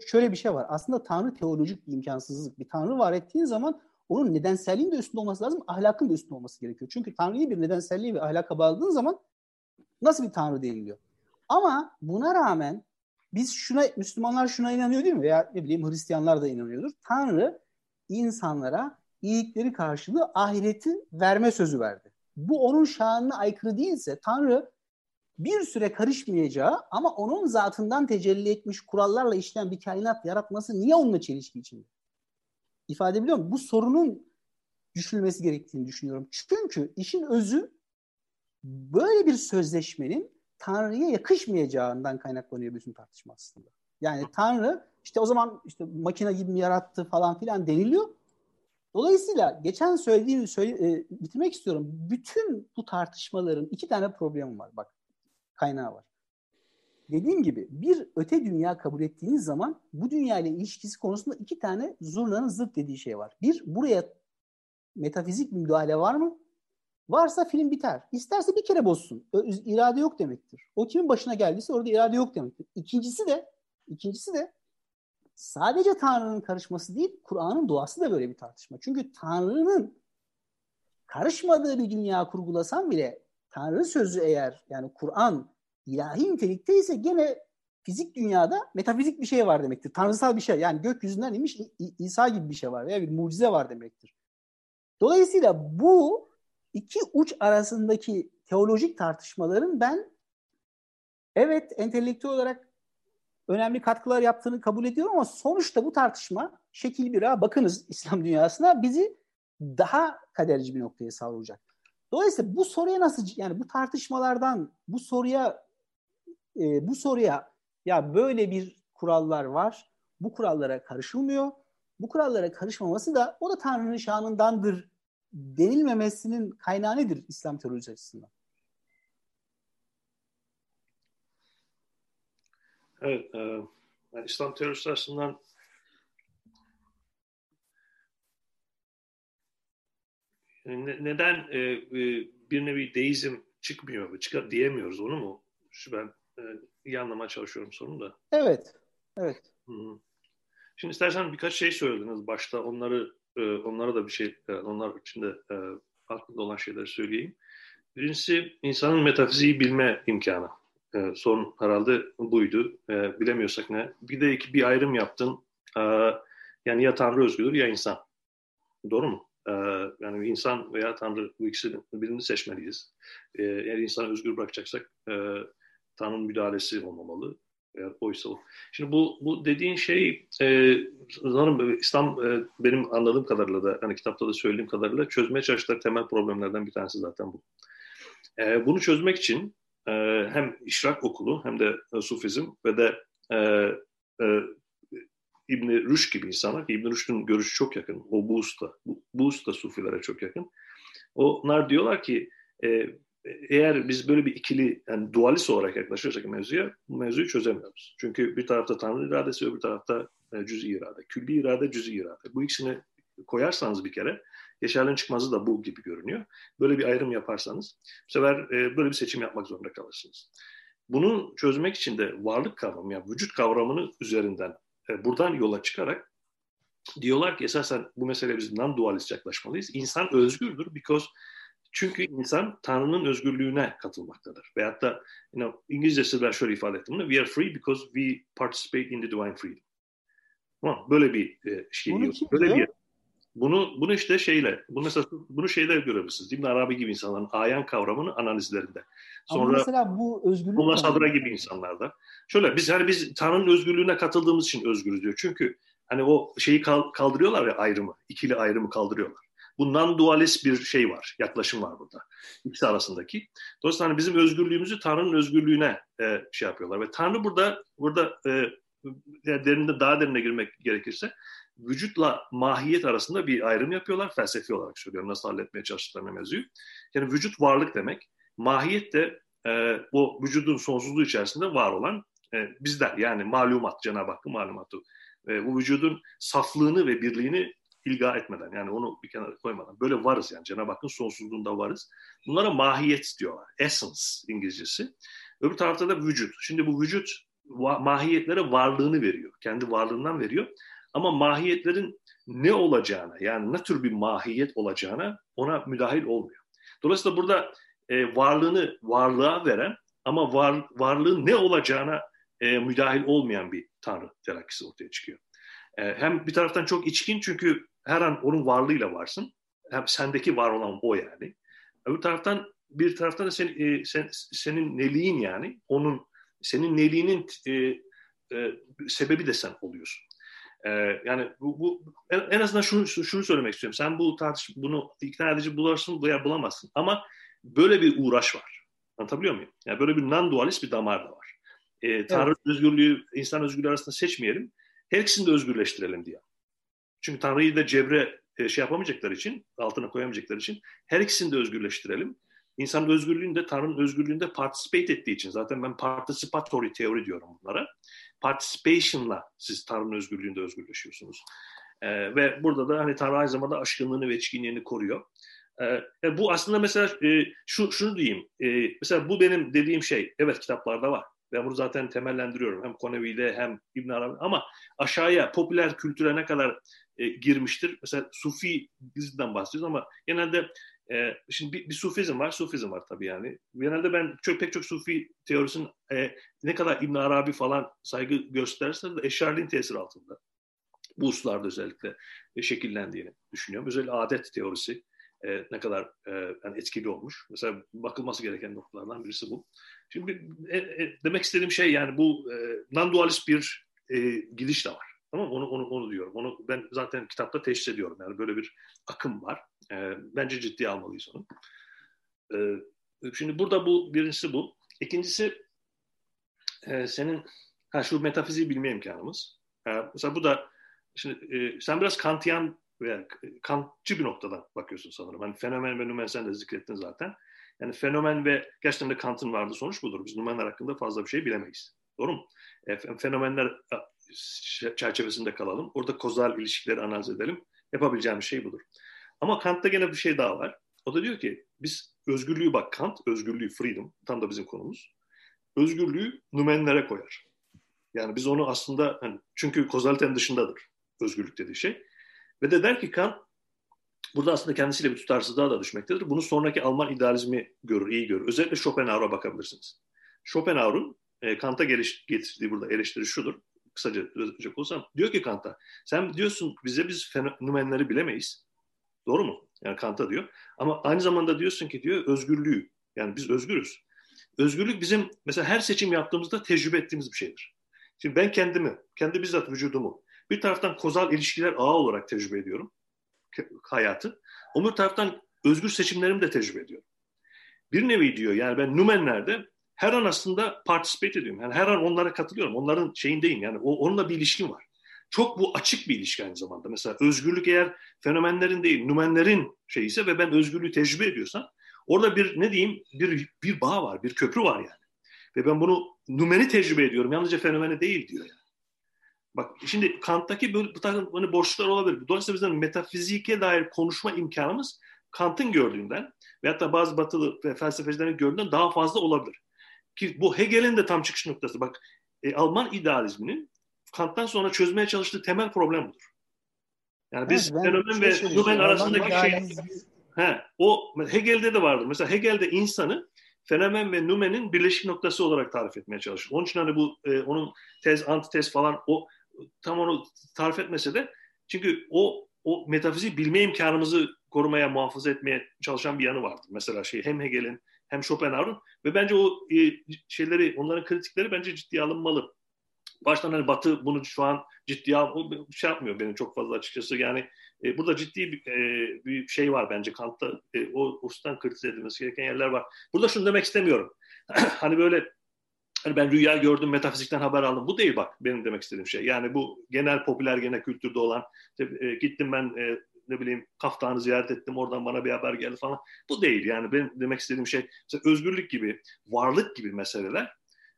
şöyle bir şey var. Aslında Tanrı teolojik bir imkansızlık. Bir Tanrı var ettiğin zaman onun nedenselliğin de üstünde olması lazım, ahlakın da üstünde olması gerekiyor. Çünkü Tanrı'yı bir nedenselliği ve ahlaka bağladığın zaman nasıl bir Tanrı deniliyor? Ama buna rağmen biz şuna Müslümanlar şuna inanıyor değil mi? Veya ne bileyim Hristiyanlar da inanıyordur. Tanrı insanlara iyilikleri karşılığı ahireti verme sözü verdi. Bu onun şanına aykırı değilse Tanrı bir süre karışmayacağı ama onun zatından tecelli etmiş kurallarla işleyen bir kainat yaratması niye onunla çelişki içinde? İfade biliyor muyum? Bu sorunun düşünülmesi gerektiğini düşünüyorum. Çünkü işin özü böyle bir sözleşmenin Tanrı'ya yakışmayacağından kaynaklanıyor bütün tartışma aslında. Yani Tanrı işte o zaman işte makine gibi mi yarattı falan filan deniliyor. Dolayısıyla geçen söylediğimi söyle, e, bitirmek istiyorum. Bütün bu tartışmaların iki tane problemi var. Bak kaynağı var. Dediğim gibi bir öte dünya kabul ettiğiniz zaman bu dünya ile ilişkisi konusunda iki tane zurnanın zıt dediği şey var. Bir, buraya metafizik bir müdahale var mı? Varsa film biter. İsterse bir kere bozsun. İrade yok demektir. O kimin başına geldiyse orada irade yok demektir. İkincisi de ikincisi de sadece Tanrı'nın karışması değil, Kur'an'ın doğası da böyle bir tartışma. Çünkü Tanrı'nın karışmadığı bir dünya kurgulasam bile Tanrı sözü eğer yani Kur'an ilahi nitelikte ise gene fizik dünyada metafizik bir şey var demektir. Tanrısal bir şey. Yani gökyüzünden inmiş İsa gibi bir şey var veya bir mucize var demektir. Dolayısıyla bu iki uç arasındaki teolojik tartışmaların ben evet entelektüel olarak önemli katkılar yaptığını kabul ediyorum ama sonuçta bu tartışma şekil bir bakınız İslam dünyasına bizi daha kaderci bir noktaya savrulacak. Dolayısıyla bu soruya nasıl yani bu tartışmalardan bu soruya e, bu soruya ya böyle bir kurallar var. Bu kurallara karışılmıyor. Bu kurallara karışmaması da o da Tanrı'nın şanındandır denilmemesinin kaynağı nedir İslam teolojisi açısından? Evet, e, yani İslam teorisi açısından ne, neden e, e, bir nevi deizm çıkmıyor, çıkar diyemiyoruz onu mu? Şu ben e, iyi anlamaya çalışıyorum sonunda. Evet, evet. Hı-hı. Şimdi istersen birkaç şey söylediniz başta. Onları e, onlara da bir şey, e, onlar içinde e, aklımda olan şeyleri söyleyeyim. Birincisi insanın metafiziği bilme imkanı. E, sorun herhalde buydu. E, bilemiyorsak ne? Bir de iki, bir ayrım yaptın. E, yani ya Tanrı özgüdür ya insan. Doğru mu? E, yani insan veya Tanrı bu ikisinin birini seçmeliyiz. E, eğer insanı özgür bırakacaksak e, Tanrı'nın müdahalesi olmamalı. Eğer oysa o. Şimdi bu, bu dediğin şey e, sanırım İslam e, benim anladığım kadarıyla da hani kitapta da söylediğim kadarıyla çözmeye çalıştığı temel problemlerden bir tanesi zaten bu. E, bunu çözmek için e, hem işrak okulu hem de e, sufizm ve de e, e, İbn Rüşd gibi insanlar, İbn Rüşd'ün görüşü çok yakın. O bu usta, bu, bu usta sufilere çok yakın. Onlar diyorlar ki e, eğer biz böyle bir ikili yani dualist olarak yaklaşırsak mevzuya bu mevzuyu çözemiyoruz. Çünkü bir tarafta Tanrı iradesi öbür tarafta e, cüz-i irade. Külli irade, cüz-i irade. Bu ikisini koyarsanız bir kere Yaşar'ın çıkmazı da bu gibi görünüyor. Böyle bir ayrım yaparsanız bu sefer e, böyle bir seçim yapmak zorunda kalırsınız. Bunu çözmek için de varlık kavramı yani vücut kavramını üzerinden e, buradan yola çıkarak diyorlar ki esasen bu mesele biz non-dualist yaklaşmalıyız. İnsan özgürdür because çünkü insan Tanrı'nın özgürlüğüne katılmaktadır. Veyahut da you know, İngilizcesi ben şöyle ifade ettim bunu. We are free because we participate in the divine freedom. Tamam, böyle bir e, şey Bunu diyor. Böyle bir bunu bunu işte şeyle, bunu mesela bunu şeyde görebilirsiniz. İbn Arabi gibi insanların ayan kavramını analizlerinde. Sonra Ama mesela bu özgürlük Mullah Sadra gibi insanlarda. Şöyle biz hani biz Tanrı'nın özgürlüğüne katıldığımız için özgürüz diyor. Çünkü hani o şeyi kaldırıyorlar ya ayrımı, ikili ayrımı kaldırıyorlar. Bu non-dualist bir şey var, yaklaşım var burada. İkisi arasındaki. Dolayısıyla hani bizim özgürlüğümüzü Tanrı'nın özgürlüğüne e, şey yapıyorlar. Ve Tanrı burada burada e, derinde daha derine girmek gerekirse vücutla mahiyet arasında bir ayrım yapıyorlar. Felsefi olarak söylüyorum nasıl halletmeye çalıştıklarını mevzuyu. Yani vücut varlık demek. Mahiyet de e, o vücudun sonsuzluğu içerisinde var olan e, bizler. Yani malumat, Cenab-ı Hakk'ın malumatı. E, bu vücudun saflığını ve birliğini ilga etmeden yani onu bir kenara koymadan böyle varız yani Cenab-ı Hakk'ın sonsuzluğunda varız. Bunlara mahiyet diyorlar. Essence İngilizcesi. Öbür tarafta da vücut. Şimdi bu vücut mahiyetlere varlığını veriyor. Kendi varlığından veriyor. Ama mahiyetlerin ne olacağına yani ne tür bir mahiyet olacağına ona müdahil olmuyor. Dolayısıyla burada e, varlığını varlığa veren ama var, varlığın ne olacağına e, müdahil olmayan bir tanrı telakkisi ortaya çıkıyor. E, hem bir taraftan çok içkin çünkü her an onun varlığıyla varsın. Hem sendeki var olan o yani. Öbür taraftan bir taraftan da sen, e, sen, senin neliğin yani onun senin neliğinin e, e, sebebi de sen oluyorsun. E, yani bu, bu en, en azından şunu şunu söylemek istiyorum. Sen bu tartış bunu ikna edici bularsın veya bulamazsın ama böyle bir uğraş var. Anlatabiliyor muyum? Yani böyle bir non-dualist bir damar da var. E, Tanrı evet. özgürlüğü, insan özgürlüğü arasında seçmeyelim. Her ikisini de özgürleştirelim diye. Çünkü Tanrı'yı da cebre e, şey yapamayacakları için, altına koyamayacakları için her ikisini de özgürleştirelim. İnsanın özgürlüğünde, Tanrı'nın özgürlüğünde participate ettiği için zaten ben participatory teori diyorum bunlara. Participation'la siz Tanrı'nın özgürlüğünde özgürleşiyorsunuz. Ee, ve burada da hani Tanrı aynı zamanda aşkınlığını ve içkinliğini koruyor. Ee, bu aslında mesela e, şu şunu diyeyim. E, mesela bu benim dediğim şey. Evet kitaplarda var. Ben bunu zaten temellendiriyorum. Hem Konevi'de hem İbn Arabi. Ama aşağıya popüler kültüre ne kadar e, girmiştir? Mesela Sufi diziden bahsediyoruz ama genelde e, şimdi bir, bir Sufizm var, Sufizm var tabii yani. Genelde ben çok pek çok Sufi teorisinin e, ne kadar İbn Arabi falan saygı gösterse de Eşarli'nin tesiri altında. Bu hususlarda özellikle e, şekillendiğini düşünüyorum. Özellikle adet teorisi e, ne kadar e, yani etkili olmuş. Mesela bakılması gereken noktalardan birisi bu. Şimdi e, e, demek istediğim şey yani bu e, non-dualist bir e, gidiş de var. Tamam Onu, onu, onu diyorum. Onu ben zaten kitapta teşhis ediyorum. Yani böyle bir akım var. E, bence ciddiye almalıyız onu. E, şimdi burada bu birincisi bu. İkincisi e, senin ha, şu metafiziği bilme imkanımız. E, mesela bu da şimdi e, sen biraz Kantiyan veya Kantçı bir noktadan bakıyorsun sanırım. Hani fenomen ve nümen sen de zikrettin zaten. Yani fenomen ve gerçekten de Kant'ın vardı sonuç budur. Biz nümenler hakkında fazla bir şey bilemeyiz. Doğru mu? E, fenomenler çerçevesinde kalalım. Orada kozal ilişkileri analiz edelim. Yapabileceğimiz şey budur. Ama Kant'ta gene bir şey daha var. O da diyor ki biz özgürlüğü bak Kant, özgürlüğü, freedom, tam da bizim konumuz. Özgürlüğü nümenlere koyar. Yani biz onu aslında hani, çünkü kozaliten dışındadır özgürlük dediği şey. Ve de der ki Kant burada aslında kendisiyle bir tutarsızlığa da düşmektedir. Bunu sonraki Alman idealizmi görür, iyi görür. Özellikle Schopenhauer'a bakabilirsiniz. Schopenhauer'un e, Kant'a getirdiği burada eleştiri şudur. Kısaca özetleyecek olsam. Diyor ki Kant'a sen diyorsun bize biz fenomenleri bilemeyiz. Doğru mu? Yani Kant'a diyor. Ama aynı zamanda diyorsun ki diyor özgürlüğü. Yani biz özgürüz. Özgürlük bizim mesela her seçim yaptığımızda tecrübe ettiğimiz bir şeydir. Şimdi ben kendimi, kendi bizzat vücudumu bir taraftan kozal ilişkiler ağı olarak tecrübe ediyorum hayatı. Öbür taraftan özgür seçimlerimi de tecrübe ediyorum. Bir nevi diyor yani ben Numenler'de her an aslında participate ediyorum. Yani her an onlara katılıyorum. Onların şeyindeyim yani o, onunla bir ilişkim var. Çok bu açık bir ilişki aynı zamanda. Mesela özgürlük eğer fenomenlerin değil, numenlerin şeyi ise ve ben özgürlüğü tecrübe ediyorsam orada bir ne diyeyim bir, bir bağ var, bir köprü var yani. Ve ben bunu numeni tecrübe ediyorum. Yalnızca fenomeni değil diyor yani. Bak şimdi Kant'taki böyle, bu takım hani boşluklar olabilir. Dolayısıyla bizim metafizike dair konuşma imkanımız Kant'ın gördüğünden ve hatta bazı batılı felsefecilerin gördüğünden daha fazla olabilir. Ki bu Hegel'in de tam çıkış noktası. Bak e, Alman idealizminin Kant'tan sonra çözmeye çalıştığı temel problem budur. Yani biz evet, fenomen ve Numen arasındaki şey... He, o Hegel'de de vardır. Mesela Hegel'de insanı fenomen ve numenin birleşik noktası olarak tarif etmeye çalışır. Onun için hani bu e, onun tez, antitez falan o tam onu tarif etmese de çünkü o o metafizik bilme imkanımızı korumaya, muhafaza etmeye çalışan bir yanı vardır. Mesela şey hem Hegel'in hem Schopenhauer'un ve bence o e, şeyleri, onların kritikleri bence ciddiye alınmalı. Baştan hani Batı bunu şu an ciddiye al, şey yapmıyor benim çok fazla açıkçası. Yani e, burada ciddi bir, e, bir şey var bence Kant'ta. E, o uçtan kritize edilmesi gereken yerler var. Burada şunu demek istemiyorum. [clears throat] hani böyle hani ben rüya gördüm, metafizikten haber aldım. Bu değil bak benim demek istediğim şey. Yani bu genel popüler gene kültürde olan işte, e, gittim ben e, ne bileyim kaftanı ziyaret ettim oradan bana bir haber geldi falan. Bu değil yani benim demek istediğim şey mesela özgürlük gibi, varlık gibi meseleler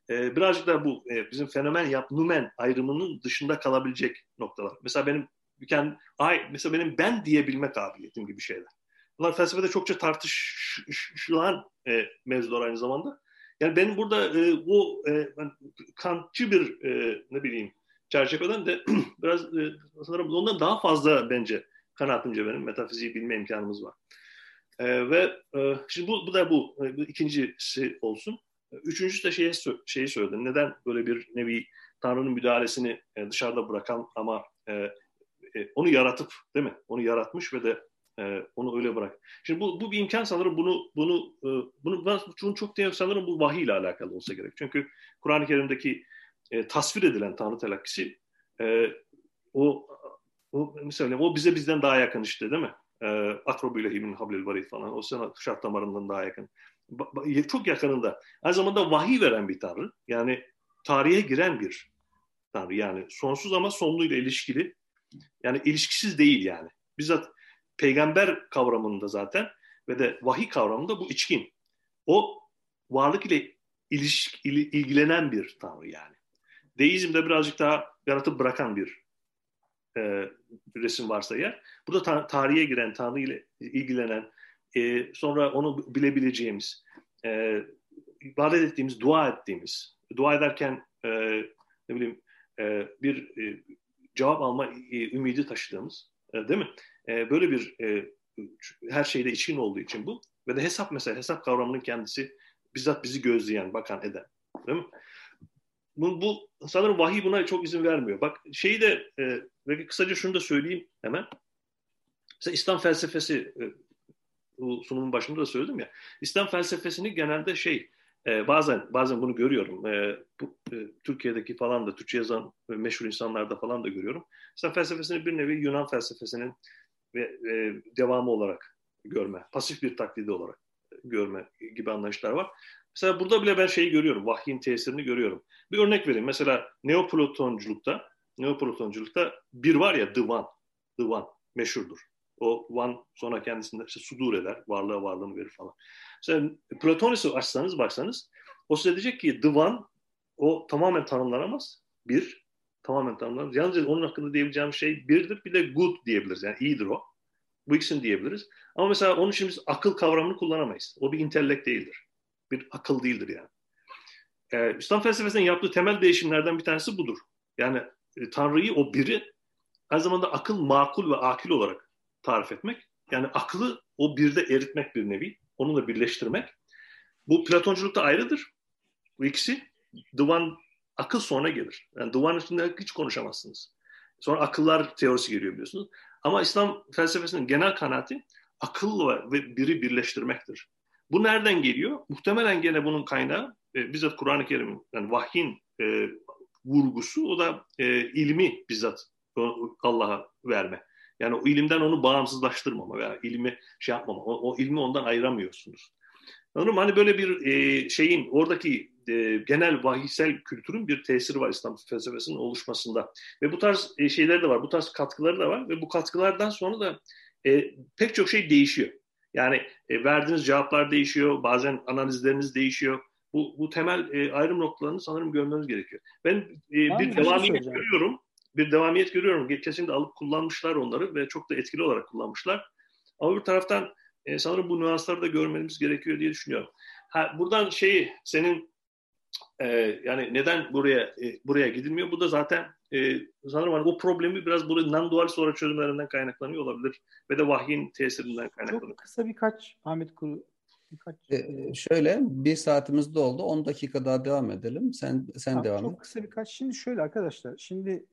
e, birazcık da bu e, bizim fenomen yap numen ayrımının dışında kalabilecek noktalar. Mesela benim kendi, ay, mesela benim ben diyebilme kabiliyetim gibi şeyler. Bunlar felsefede çokça tartışılan e, mevzular aynı zamanda. Yani benim burada e, bu e, ben, kantçı bir e, ne bileyim çerçeveden de [clears throat] biraz e, sanırım ondan daha fazla bence kanaatimce benim metafiziği bilme imkanımız var. E, ve e, şimdi bu, bu da bu, e, bu ikincisi olsun. Üçüncüsü de şeye, şeyi söyledim. Neden böyle bir nevi Tanrı'nın müdahalesini e, dışarıda bırakan ama e, e, onu yaratıp değil mi? Onu yaratmış ve de e, onu öyle bırak. Şimdi bu, bu bir imkan sanırım bunu bunu e, bunu bunu çok değil sanırım bu vahiy ile alakalı olsa gerek. Çünkü Kur'an-ı Kerim'deki e, tasvir edilen Tanrı telakkisi e, o o, mesela o bize bizden daha yakın işte değil mi? E, Akrobüyle İbn Hablil Varid falan. O sana şart damarından daha yakın. Ba, çok yakınında. Aynı zamanda vahiy veren bir tanrı. Yani tarihe giren bir tanrı. Yani sonsuz ama sonluyla ilişkili. Yani ilişkisiz değil yani. Bizzat peygamber kavramında zaten ve de vahiy kavramında bu içkin. O varlık ile ilişki, ilgilenen bir tanrı yani. Deizmde birazcık daha yaratıp bırakan bir e, resim varsa eğer. Burada ta- tarihe giren, Tanrı ile ilgilenen, e, sonra onu bilebileceğimiz, e, ibadet ettiğimiz, dua ettiğimiz, dua ederken e, ne bileyim e, bir e, cevap alma e, ümidi taşıdığımız, e, değil mi? E, böyle bir e, her şeyde içkin olduğu için bu. Ve de hesap mesela, hesap kavramının kendisi bizzat bizi gözleyen, bakan, eden. Değil mi? Bu, bu sanırım vahiy buna çok izin vermiyor. Bak şeyi de e, belki kısaca şunu da söyleyeyim hemen. Mesela İslam felsefesi e, bu sunumun başında da söyledim ya. İslam felsefesini genelde şey e, bazen bazen bunu görüyorum. E, bu, e, Türkiye'deki falan da Türkçe yazan e, meşhur insanlarda falan da görüyorum. İslam felsefesini bir nevi Yunan felsefesinin ve e, devamı olarak görme. Pasif bir taklidi olarak görme gibi anlayışlar var. Mesela burada bile ben şeyi görüyorum, vahyin tesirini görüyorum. Bir örnek vereyim. Mesela Neoplatonculukta, Neoplatonculukta bir var ya the one, the one meşhurdur. O one sonra kendisinde işte sudur eder, varlığa varlığını verir falan. Mesela Platonis'i açsanız baksanız o size diyecek ki the one o tamamen tanımlanamaz. Bir, tamamen tanımlanamaz. Yalnızca onun hakkında diyebileceğim şey birdir. Bir de good diyebiliriz. Yani iyidir o. Bu ikisini diyebiliriz. Ama mesela onun için biz akıl kavramını kullanamayız. O bir intellekt değildir. Bir akıl değildir yani. Ee, İslam felsefesinin yaptığı temel değişimlerden bir tanesi budur. Yani e, Tanrı'yı o biri aynı zamanda akıl makul ve akil olarak tarif etmek. Yani aklı o birde eritmek bir nevi. Onunla birleştirmek. Bu Platonculukta ayrıdır. Bu ikisi. One akıl sonra gelir. Yani One üstünde hiç konuşamazsınız. Sonra akıllar teorisi geliyor biliyorsunuz. Ama İslam felsefesinin genel kanaati akıl ve biri birleştirmektir. Bu nereden geliyor? Muhtemelen gene bunun kaynağı e, bizzat Kur'an-ı Kerim'in yani vahyin e, vurgusu o da e, ilmi bizzat Allah'a verme. Yani o ilimden onu bağımsızlaştırmama veya ilmi şey yapmama. O, o ilmi ondan ayıramıyorsunuz. Anladın mı? Hani böyle bir e, şeyin oradaki e, genel vahiysel kültürün bir tesiri var İslam felsefesinin oluşmasında. Ve bu tarz e, şeyler de var, bu tarz katkıları da var ve bu katkılardan sonra da e, pek çok şey değişiyor. Yani e, verdiğiniz cevaplar değişiyor, bazen analizleriniz değişiyor. Bu, bu temel e, ayrım noktalarını sanırım görmeniz gerekiyor. Ben e, bir devamiyet görüyorum. Bir devamiyet görüyorum. Kesinlikle alıp kullanmışlar onları ve çok da etkili olarak kullanmışlar. Ama bir taraftan e, sanırım bu nüansları da görmemiz gerekiyor diye düşünüyorum. Ha, buradan şeyi senin e, yani neden buraya e, buraya gidilmiyor? Bu da zaten e, sanırım hani o problemi biraz burada non-dualist olarak çözümlerinden kaynaklanıyor olabilir ve de vahyin tesirinden kaynaklanıyor. Çok kısa birkaç Ahmet Kuru birkaç. Ee, şöyle bir saatimiz doldu. 10 dakika daha devam edelim. Sen sen ha, devam çok et. Çok kısa birkaç. Şimdi şöyle arkadaşlar. Şimdi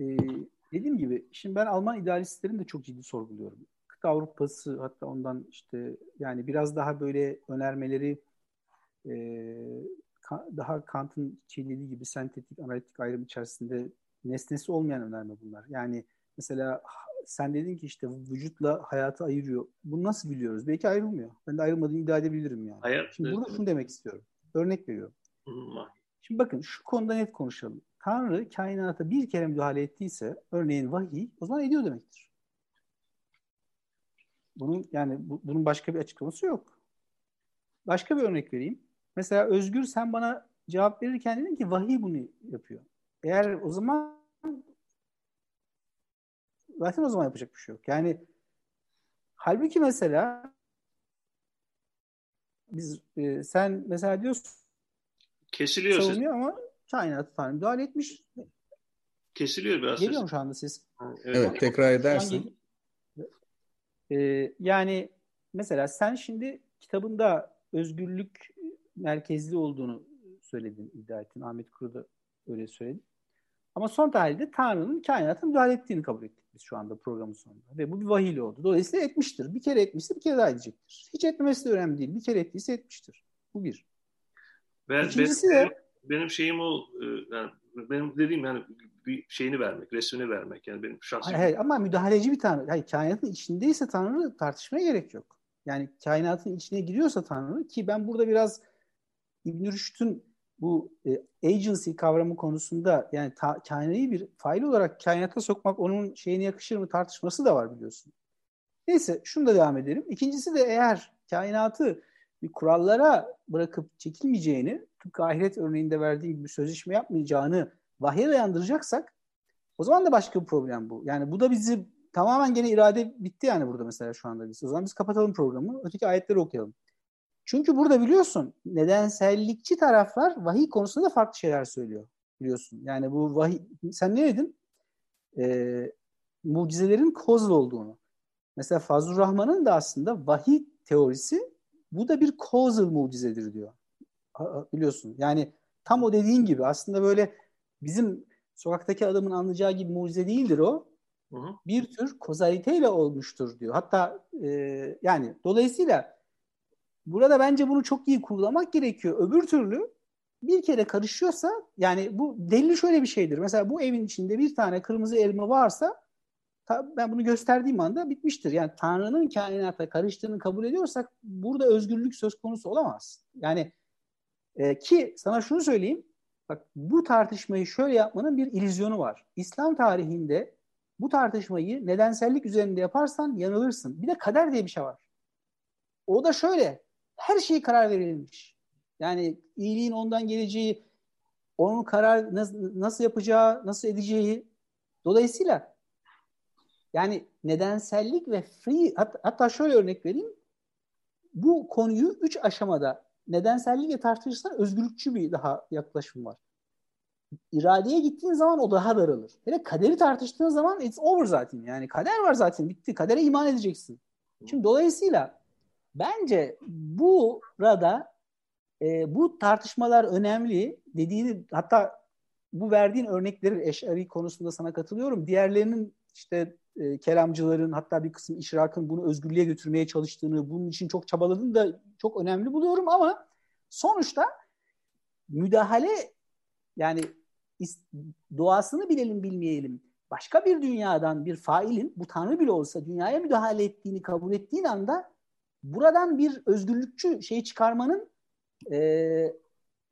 e, dediğim gibi şimdi ben Alman idealistlerini de çok ciddi sorguluyorum. Kıta Avrupası hatta ondan işte yani biraz daha böyle önermeleri e, daha Kant'ın çiğnediği gibi sentetik analitik ayrım içerisinde nesnesi olmayan önerme bunlar. Yani mesela sen dedin ki işte vücutla hayatı ayırıyor. Bunu nasıl biliyoruz? Belki ayrılmıyor. Ben de ayrılmadığını iddia edebilirim yani. Hayır, Şimdi evet. burada şunu demek istiyorum. Örnek veriyorum. Hı, Şimdi bakın şu konuda net konuşalım. Tanrı kainata bir kere müdahale ettiyse örneğin vahiy o zaman ediyor demektir. Bunun yani bu, bunun başka bir açıklaması yok. Başka bir örnek vereyim. Mesela Özgür sen bana cevap verirken dedin ki vahiy bunu yapıyor. Eğer o zaman zaten o zaman yapacak bir şey yok. Yani halbuki mesela biz e, sen mesela diyorsun Kesiliyor ses. savunuyor ama kainatı Tanrı müdahale etmiş. Kesiliyor biraz Geliyor ses. mu şu anda ses? Evet. Evet tekrar edersin. Ee, yani mesela sen şimdi kitabında özgürlük merkezli olduğunu söyledin, iddia ettin. Ahmet Kuru da öyle söyledi. Ama son tahlilde Tanrı'nın kainata müdahale ettiğini kabul ettik biz şu anda programın sonunda. Ve bu bir vahiyle oldu. Dolayısıyla etmiştir. Bir kere etmişse bir kere daha edecektir. Hiç etmemesi de önemli değil. Bir kere ettiyse etmiştir. Bu bir. Ben, İkincisi benim, de benim şeyim o e, yani benim dediğim yani bir şeyini vermek, resmini vermek yani benim şahsi Hayır, hayır, ama müdahaleci bir Tanrı. Hayır, kainatın içindeyse Tanrı tartışmaya gerek yok. Yani kainatın içine giriyorsa Tanrı ki ben burada biraz İbn Rüşd'ün bu e, agency kavramı konusunda yani ta, kainayı bir fail olarak kainata sokmak onun şeyine yakışır mı tartışması da var biliyorsun. Neyse şunu da devam edelim. İkincisi de eğer kainatı bir kurallara bırakıp çekilmeyeceğini, tıpkı ahiret örneğinde verdiğim gibi sözleşme yapmayacağını vahye dayandıracaksak o zaman da başka bir problem bu. Yani bu da bizi tamamen gene irade bitti yani burada mesela şu anda biz. O zaman biz kapatalım programı. Öteki ayetleri okuyalım. Çünkü burada biliyorsun nedensellikçi taraflar vahiy konusunda da farklı şeyler söylüyor. Biliyorsun. Yani bu vahiy sen ne dedin? Ee, mucizelerin causal olduğunu. Mesela Fazlur Rahman'ın da aslında vahiy teorisi bu da bir causal mucizedir diyor. Biliyorsun. Yani tam o dediğin gibi aslında böyle bizim sokaktaki adamın anlayacağı gibi mucize değildir o. Hı hı. Bir tür kozaliteyle olmuştur diyor. Hatta e, yani dolayısıyla burada bence bunu çok iyi kurgulamak gerekiyor. Öbür türlü bir kere karışıyorsa yani bu delil şöyle bir şeydir. Mesela bu evin içinde bir tane kırmızı elma varsa ben bunu gösterdiğim anda bitmiştir. Yani Tanrı'nın kainata karıştığını kabul ediyorsak burada özgürlük söz konusu olamaz. Yani e, ki sana şunu söyleyeyim. Bak bu tartışmayı şöyle yapmanın bir illüzyonu var. İslam tarihinde bu tartışmayı nedensellik üzerinde yaparsan yanılırsın. Bir de kader diye bir şey var. O da şöyle. Her şey karar verilmiş. Yani iyiliğin ondan geleceği, onun karar nasıl yapacağı, nasıl edeceği. Dolayısıyla yani nedensellik ve free hat, hatta şöyle örnek vereyim. Bu konuyu üç aşamada nedensellikle tartışırsan özgürlükçü bir daha yaklaşım var. İradeye gittiğin zaman o daha daralır. Hele kaderi tartıştığın zaman it's over zaten. Yani kader var zaten bitti. Kadere iman edeceksin. Şimdi dolayısıyla bence burada e, bu tartışmalar önemli. Dediğini hatta bu verdiğin örnekleri eşari konusunda sana katılıyorum. Diğerlerinin işte e, kelamcıların hatta bir kısım işrakın bunu özgürlüğe götürmeye çalıştığını, bunun için çok çabaladığını da çok önemli buluyorum ama sonuçta müdahale yani doğasını bilelim bilmeyelim. Başka bir dünyadan bir failin bu tanrı bile olsa dünyaya müdahale ettiğini kabul ettiğin anda buradan bir özgürlükçü şey çıkarmanın e,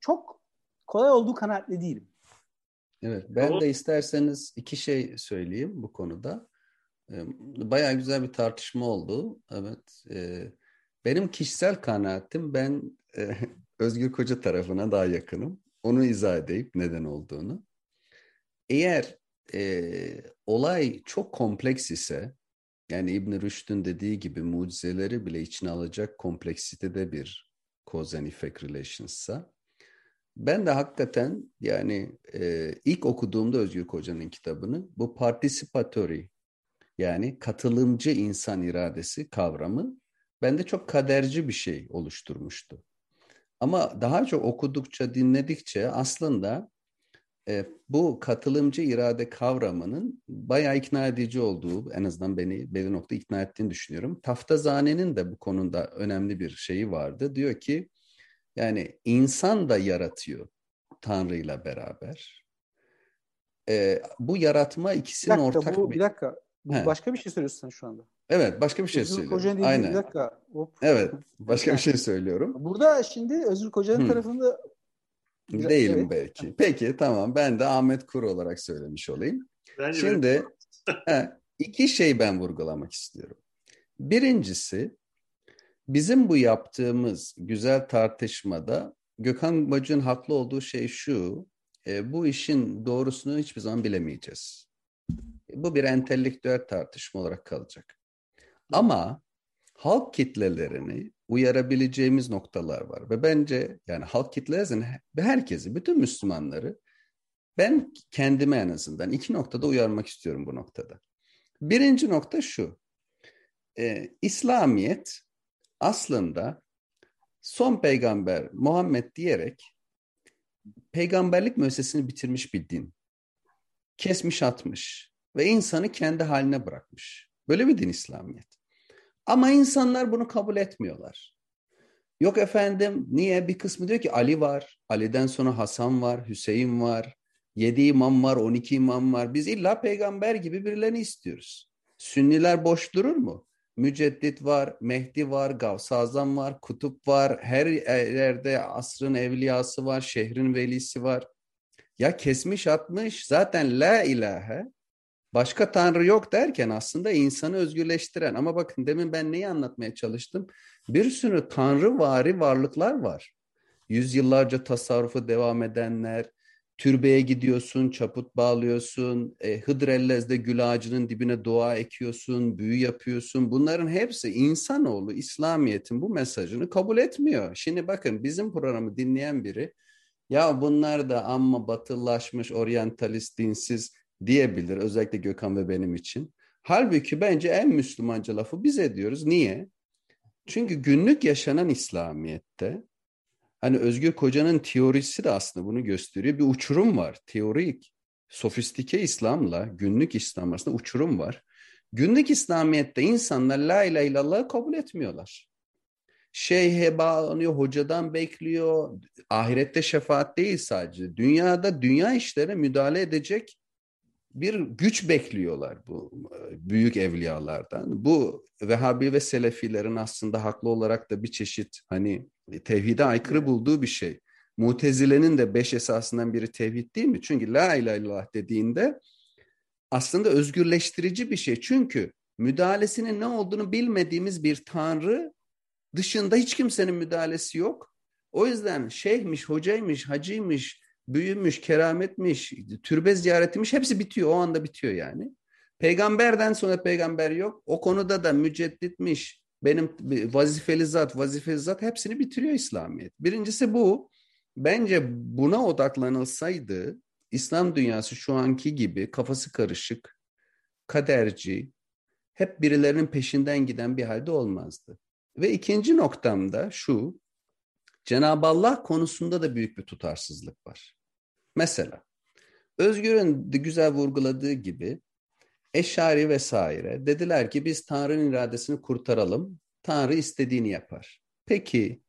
çok kolay olduğu kanaatli değilim. Evet, ben de isterseniz iki şey söyleyeyim bu konuda. Bayağı güzel bir tartışma oldu. Evet, benim kişisel kanaatim ben [laughs] Özgür Koca tarafına daha yakınım. Onu izah edeyim neden olduğunu. Eğer e, olay çok kompleks ise, yani İbn Rüşd'ün dediği gibi mucizeleri bile içine alacak kompleksitede bir cause and effect relations'sa, ben de hakikaten yani e, ilk okuduğumda Özgür Koca'nın kitabını bu participatory yani katılımcı insan iradesi kavramı bende çok kaderci bir şey oluşturmuştu. Ama daha çok okudukça, dinledikçe aslında e, bu katılımcı irade kavramının bayağı ikna edici olduğu, en azından beni belli nokta ikna ettiğini düşünüyorum. Taftazane'nin de bu konuda önemli bir şeyi vardı. Diyor ki, yani insan da yaratıyor Tanrı ile beraber. E, bu yaratma ikisinin bir dakika, ortak bu, bir dakika. Bu başka bir şey söylüyorsun şu anda. Evet, başka bir şey Özgür söylüyorum. Koca'nın Aynen. Bir dakika. Hop. Evet, başka bir [laughs] şey söylüyorum. Burada şimdi Özgür Koca'nın tarafında Değilim evet. belki. Peki tamam ben de Ahmet Kur olarak söylemiş olayım. Bence Şimdi [laughs] he, iki şey ben vurgulamak istiyorum. Birincisi bizim bu yaptığımız güzel tartışmada Gökhan Bacı'nın haklı olduğu şey şu. E, bu işin doğrusunu hiçbir zaman bilemeyeceğiz. Bu bir entelektüel tartışma olarak kalacak. Ama halk kitlelerini uyarabileceğimiz noktalar var. Ve bence yani halk kitlesi herkesi, bütün Müslümanları ben kendime en azından iki noktada uyarmak istiyorum bu noktada. Birinci nokta şu. E, İslamiyet aslında son peygamber Muhammed diyerek peygamberlik müessesini bitirmiş bir din. Kesmiş atmış ve insanı kendi haline bırakmış. Böyle bir din İslamiyet. Ama insanlar bunu kabul etmiyorlar. Yok efendim niye? Bir kısmı diyor ki Ali var, Ali'den sonra Hasan var, Hüseyin var, yedi imam var, on iki imam var. Biz illa peygamber gibi birilerini istiyoruz. Sünniler boş durur mu? Müceddit var, Mehdi var, Azam var, Kutup var, her yerde asrın evliyası var, şehrin velisi var. Ya kesmiş atmış zaten la ilahe başka tanrı yok derken aslında insanı özgürleştiren ama bakın demin ben neyi anlatmaya çalıştım? Bir sürü tanrı vari varlıklar var. Yüzyıllarca tasarrufu devam edenler, türbeye gidiyorsun, çaput bağlıyorsun, e, Hıdrellez'de gül ağacının dibine dua ekiyorsun, büyü yapıyorsun. Bunların hepsi insanoğlu İslamiyet'in bu mesajını kabul etmiyor. Şimdi bakın bizim programı dinleyen biri ya bunlar da amma batıllaşmış, oryantalist, dinsiz diyebilir. Özellikle Gökhan ve benim için. Halbuki bence en Müslümanca lafı biz ediyoruz. Niye? Çünkü günlük yaşanan İslamiyet'te hani Özgür Koca'nın teorisi de aslında bunu gösteriyor. Bir uçurum var. Teorik, sofistike İslam'la günlük İslam arasında uçurum var. Günlük İslamiyet'te insanlar la ilahe illallah kabul etmiyorlar. Şeyhe bağlanıyor, hocadan bekliyor. Ahirette şefaat değil sadece. Dünyada dünya işlerine müdahale edecek bir güç bekliyorlar bu büyük evliyalardan. Bu Vehhabi ve Selefilerin aslında haklı olarak da bir çeşit hani tevhide aykırı bulduğu bir şey. Mutezile'nin de beş esasından biri tevhid değil mi? Çünkü la ilahe illallah dediğinde aslında özgürleştirici bir şey. Çünkü müdahalesinin ne olduğunu bilmediğimiz bir tanrı dışında hiç kimsenin müdahalesi yok. O yüzden şeyhmiş, hocaymış, hacıymış, büyümüş, kerametmiş, türbe ziyaretiymiş hepsi bitiyor. O anda bitiyor yani. Peygamberden sonra peygamber yok. O konuda da mücedditmiş, benim vazifeli zat, vazifeli zat hepsini bitiriyor İslamiyet. Birincisi bu. Bence buna odaklanılsaydı İslam dünyası şu anki gibi kafası karışık, kaderci, hep birilerinin peşinden giden bir halde olmazdı. Ve ikinci noktamda şu, Cenab-ı Allah konusunda da büyük bir tutarsızlık var. Mesela Özgür'ün de güzel vurguladığı gibi Eşari vesaire dediler ki biz Tanrı'nın iradesini kurtaralım. Tanrı istediğini yapar. Peki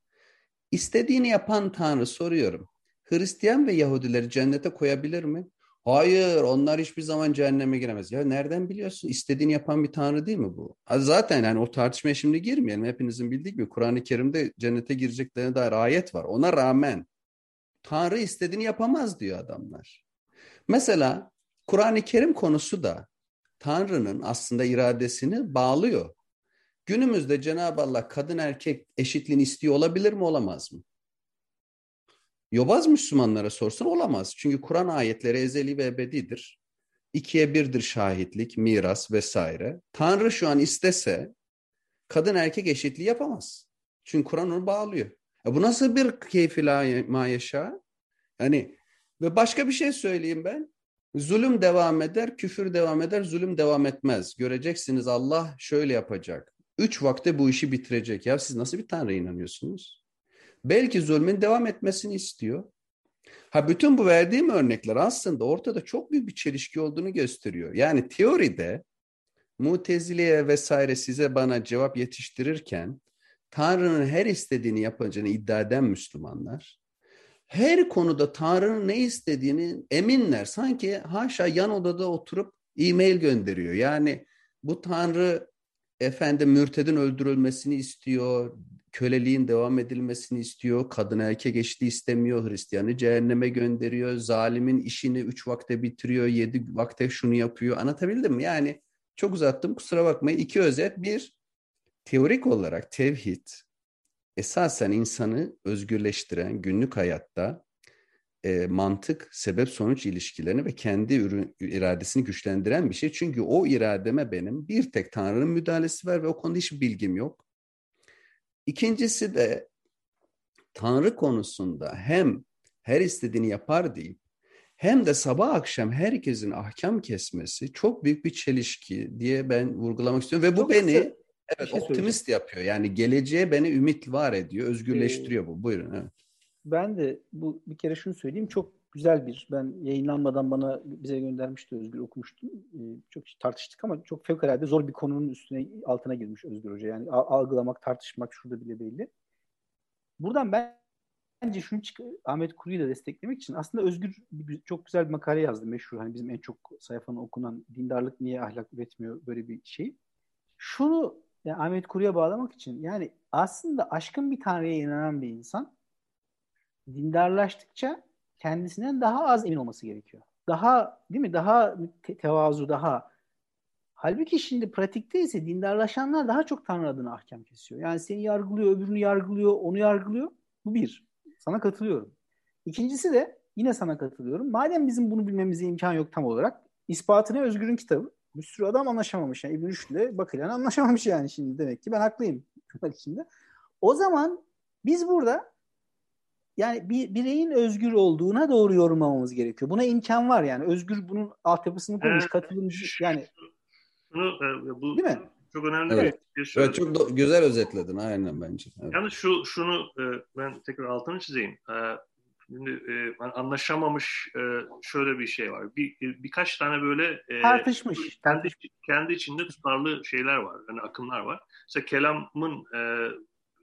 istediğini yapan Tanrı soruyorum. Hristiyan ve Yahudileri cennete koyabilir mi? Hayır onlar hiçbir zaman cehenneme giremez. Ya nereden biliyorsun? İstediğini yapan bir tanrı değil mi bu? Zaten yani o tartışmaya şimdi girmeyelim. Hepinizin bildiği gibi Kur'an-ı Kerim'de cennete gireceklerine dair ayet var. Ona rağmen Tanrı istediğini yapamaz diyor adamlar. Mesela Kur'an-ı Kerim konusu da Tanrı'nın aslında iradesini bağlıyor. Günümüzde Cenab-ı Allah kadın erkek eşitliğini istiyor olabilir mi olamaz mı? Yobaz Müslümanlara sorsan olamaz. Çünkü Kur'an ayetleri ezeli ve ebedidir. İkiye birdir şahitlik, miras vesaire. Tanrı şu an istese kadın erkek eşitliği yapamaz. Çünkü Kur'an onu bağlıyor. E bu nasıl bir keyfi ma yaşa? Hani ve başka bir şey söyleyeyim ben. Zulüm devam eder, küfür devam eder, zulüm devam etmez. Göreceksiniz Allah şöyle yapacak. Üç vakte bu işi bitirecek. Ya siz nasıl bir Tanrı'ya inanıyorsunuz? belki zulmün devam etmesini istiyor. Ha bütün bu verdiğim örnekler aslında ortada çok büyük bir çelişki olduğunu gösteriyor. Yani teoride Mutezile'ye vesaire size bana cevap yetiştirirken Tanrı'nın her istediğini yapacağını iddia eden Müslümanlar her konuda Tanrı'nın ne istediğini eminler. Sanki haşa yan odada oturup e-mail gönderiyor. Yani bu Tanrı efendim mürtedin öldürülmesini istiyor, köleliğin devam edilmesini istiyor, kadın erkek eşliği istemiyor, Hristiyanı cehenneme gönderiyor, zalimin işini üç vakte bitiriyor, yedi vakte şunu yapıyor. Anlatabildim mi? Yani çok uzattım kusura bakmayın. İki özet. Bir, teorik olarak tevhid esasen insanı özgürleştiren günlük hayatta e, mantık, sebep-sonuç ilişkilerini ve kendi ürün, iradesini güçlendiren bir şey. Çünkü o irademe benim bir tek Tanrı'nın müdahalesi var ve o konuda hiçbir bilgim yok. İkincisi de Tanrı konusunda hem her istediğini yapar deyip hem de sabah akşam herkesin ahkam kesmesi çok büyük bir çelişki diye ben vurgulamak istiyorum. Ve bu çok beni evet, şey optimist yapıyor. Yani geleceğe beni ümit var ediyor, özgürleştiriyor ee, bu. Buyurun. Evet. Ben de bu bir kere şunu söyleyeyim. Çok güzel bir, ben yayınlanmadan bana bize göndermişti Özgür okumuştum. Ee, çok tartıştık ama çok fevkalade zor bir konunun üstüne altına girmiş Özgür Hoca. Yani algılamak, tartışmak şurada bile belli. Buradan ben bence şunu çık Ahmet Kuru'yu da desteklemek için aslında Özgür çok güzel bir makale yazdı meşhur. Hani bizim en çok sayfanın okunan dindarlık niye ahlak üretmiyor böyle bir şey. Şunu yani Ahmet Kuru'ya bağlamak için yani aslında aşkın bir tanrıya inanan bir insan dindarlaştıkça kendisinden daha az emin olması gerekiyor. Daha değil mi? Daha te- tevazu, daha Halbuki şimdi pratikte ise dindarlaşanlar daha çok Tanrı adına ahkam kesiyor. Yani seni yargılıyor, öbürünü yargılıyor, onu yargılıyor. Bu bir. Sana katılıyorum. İkincisi de yine sana katılıyorum. Madem bizim bunu bilmemize imkan yok tam olarak, ispatını Özgür'ün kitabı. Bir sürü adam anlaşamamış. Yani İbn Rüşd'le Bakıryan anlaşamamış yani şimdi demek ki ben haklıyım içinde. O zaman biz burada yani bir bireyin özgür olduğuna doğru yorumlamamız gerekiyor. Buna imkan var yani. Özgür bunun altyapısını kurmuş, evet. katılımcı yani. Şunu, e, bu Değil mi? Çok önemli evet. bir şey. Evet, çok do- güzel özetledin aynen bence. Evet. Yani şu şunu e, ben tekrar altını çizeyim. E, şimdi anlaşamamış şöyle bir şey var. Bir birkaç tane böyle tartışmış. Kendi kendi içinde tutarlı şeyler var. Yani akımlar var. Mesela kelamın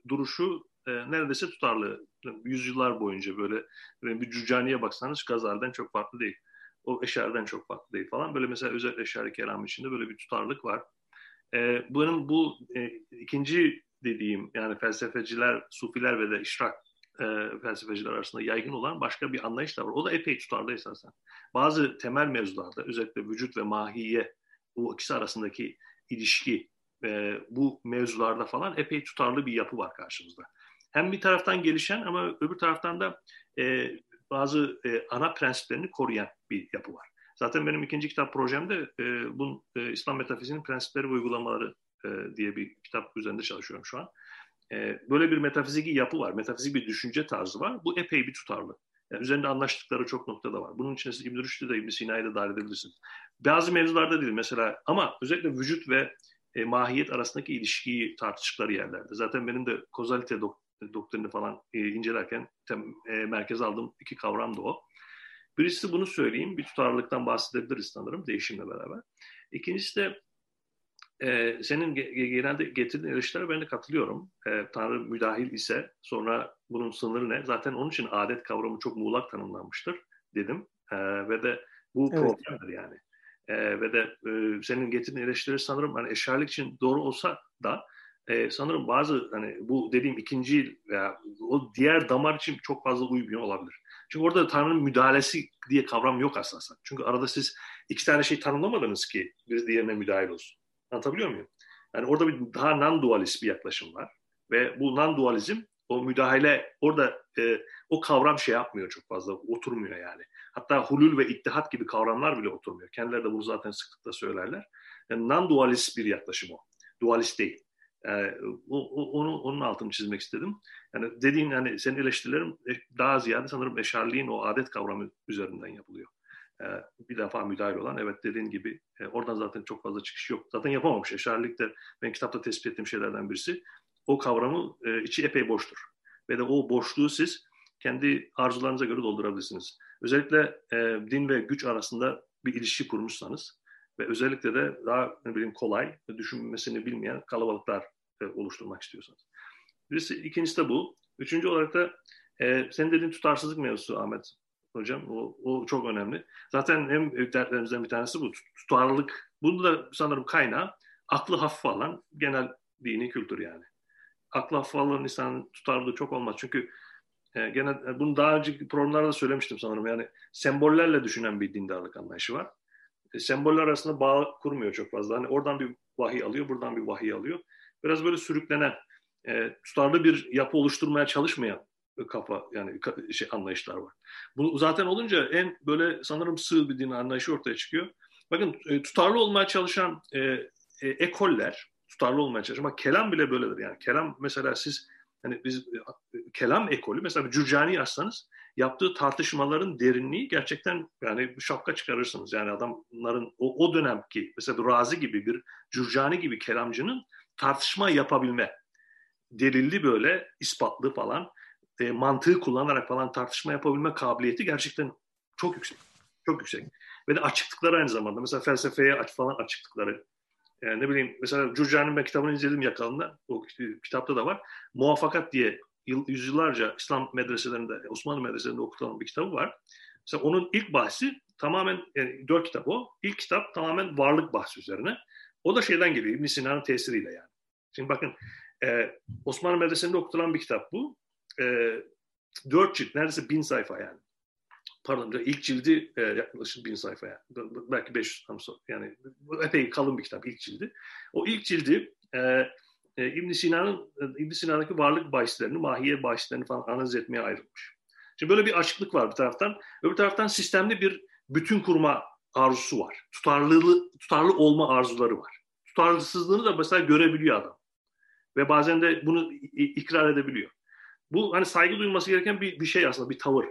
duruşu neredeyse tutarlı yüzyıllar boyunca böyle, böyle bir Cücani'ye baksanız Gazali'den çok farklı değil. o eşariden çok farklı değil falan. Böyle mesela özellikle eşari kelam içinde böyle bir tutarlılık var. E, bunun bu e, ikinci dediğim yani felsefeciler, sufiler ve de işrak e, felsefeciler arasında yaygın olan başka bir anlayış da var. O da epey tutarlı esasen. Bazı temel mevzularda özellikle vücut ve mahiye bu ikisi arasındaki ilişki e, bu mevzularda falan epey tutarlı bir yapı var karşımızda. Hem bir taraftan gelişen ama öbür taraftan da e, bazı e, ana prensiplerini koruyan bir yapı var. Zaten benim ikinci kitap projemde e, bu e, İslam metafizinin prensipleri ve uygulamaları e, diye bir kitap üzerinde çalışıyorum şu an. E, böyle bir metafiziki yapı var, metafizik bir düşünce tarzı var. Bu epey bir tutarlı. Yani üzerinde anlaştıkları çok noktada var. Bunun içinde İbn-i Rüşd'ü de İbn-i Sina'yı da dahil edebilirsiniz. Bazı mevzularda değil mesela ama özellikle vücut ve e, mahiyet arasındaki ilişkiyi tartıştıkları yerlerde. Zaten benim de kozalite dok doktrini falan e, incelerken tem, e, merkeze aldığım iki kavram da o. Birisi bunu söyleyeyim, bir tutarlılıktan bahsedebiliriz sanırım değişimle beraber. İkincisi de e, senin genelde getirdiğin eleştirilere ben de katılıyorum. E, Tanrı müdahil ise sonra bunun sınırı ne? Zaten onun için adet kavramı çok muğlak tanımlanmıştır dedim. E, ve de bu evet. problemdir yani. E, ve de e, senin getirdiğin eleştiri sanırım hani eşarlık için doğru olsa da e, sanırım bazı hani bu dediğim ikinci veya o diğer damar için çok fazla uymuyor olabilir. Çünkü orada Tanrı'nın müdahalesi diye kavram yok aslında. Çünkü arada siz iki tane şey tanımlamadınız ki bir diğerine müdahil olsun. Anlatabiliyor muyum? Yani orada bir daha non-dualist bir yaklaşım var. Ve bu non-dualizm o müdahale orada e, o kavram şey yapmıyor çok fazla oturmuyor yani. Hatta hulul ve ittihat gibi kavramlar bile oturmuyor. Kendileri de bunu zaten sıklıkla söylerler. Yani non-dualist bir yaklaşım o. Dualist değil. Yani, o, o, onu, onun altını çizmek istedim. Yani dediğin yani senin eleştirilerin daha ziyade sanırım eşarliğin o adet kavramı üzerinden yapılıyor. Ee, bir defa müdahil olan evet dediğin gibi e, oradan zaten çok fazla çıkış yok. Zaten yapamamış. Eşarlık da ben kitapta tespit ettiğim şeylerden birisi. O kavramı e, içi epey boştur. Ve de o boşluğu siz kendi arzularınıza göre doldurabilirsiniz. Özellikle e, din ve güç arasında bir ilişki kurmuşsanız ve özellikle de daha ne bileyim kolay düşünmesini bilmeyen kalabalıklar oluşturmak istiyorsanız. Birisi, ikincisi de bu. Üçüncü olarak da e, senin dediğin tutarsızlık mevzusu Ahmet hocam. O, o çok önemli. Zaten en büyük dertlerimizden bir tanesi bu. Tutarlılık. Bunu da sanırım kaynağı aklı hafif alan genel dini kültür yani. Aklı hafif alan insanın tutarlılığı çok olmaz. Çünkü e, gene e, bunu daha önceki programlarda da söylemiştim sanırım. Yani sembollerle düşünen bir dindarlık anlayışı var. E, semboller arasında bağ kurmuyor çok fazla. Hani oradan bir vahiy alıyor, buradan bir vahiy alıyor. Biraz böyle sürüklenen, e, tutarlı bir yapı oluşturmaya çalışmayan kafa yani şey anlayışlar var. Bu zaten olunca en böyle sanırım sığ bir din anlayışı ortaya çıkıyor. Bakın e, tutarlı olmaya çalışan e, e, ekoller, tutarlı olmaya çalışan, ama kelam bile böyledir yani. Kelam mesela siz hani biz e, kelam ekolü mesela Cürcani yazsanız yaptığı tartışmaların derinliği gerçekten yani şapka çıkarırsınız. Yani adamların o, o dönemki mesela Razi gibi bir Cürcani gibi kelamcının tartışma yapabilme delilli böyle ispatlı falan e, mantığı kullanarak falan tartışma yapabilme kabiliyeti gerçekten çok yüksek. Çok yüksek. Ve de açıklıkları aynı zamanda. Mesela felsefeye aç falan açıklıkları. Yani ne bileyim mesela Curcani'nin ben kitabını izledim yakalında. O kitapta da var. Muvafakat diye yüzyıllarca İslam medreselerinde, Osmanlı medreselerinde okutulan bir kitabı var. Mesela onun ilk bahsi tamamen, yani dört kitap o. İlk kitap tamamen varlık bahsi üzerine. O da şeyden geliyor, İbn Sina'nın tesiriyle yani. Şimdi bakın, e, Osmanlı medresesinde okutulan bir kitap bu e, dört cilt, neredeyse bin sayfa yani. Pardon, ilk cildi e, yaklaşık bin sayfa yani. Belki 500 yani epey kalın bir kitap ilk cildi. O ilk cildi e, e, İbn Sina'nın İbn Sina'daki varlık bahislerini, mahiye bahislerini falan analiz etmeye ayrılmış. Şimdi böyle bir açıklık var bir taraftan. Öbür taraftan sistemli bir bütün kurma arzusu var. Tutarlı tutarlı olma arzuları var. Tutarsızlığını da mesela görebiliyor adam. Ve bazen de bunu ikrar edebiliyor. Bu hani saygı duyulması gereken bir, bir şey aslında, bir tavır.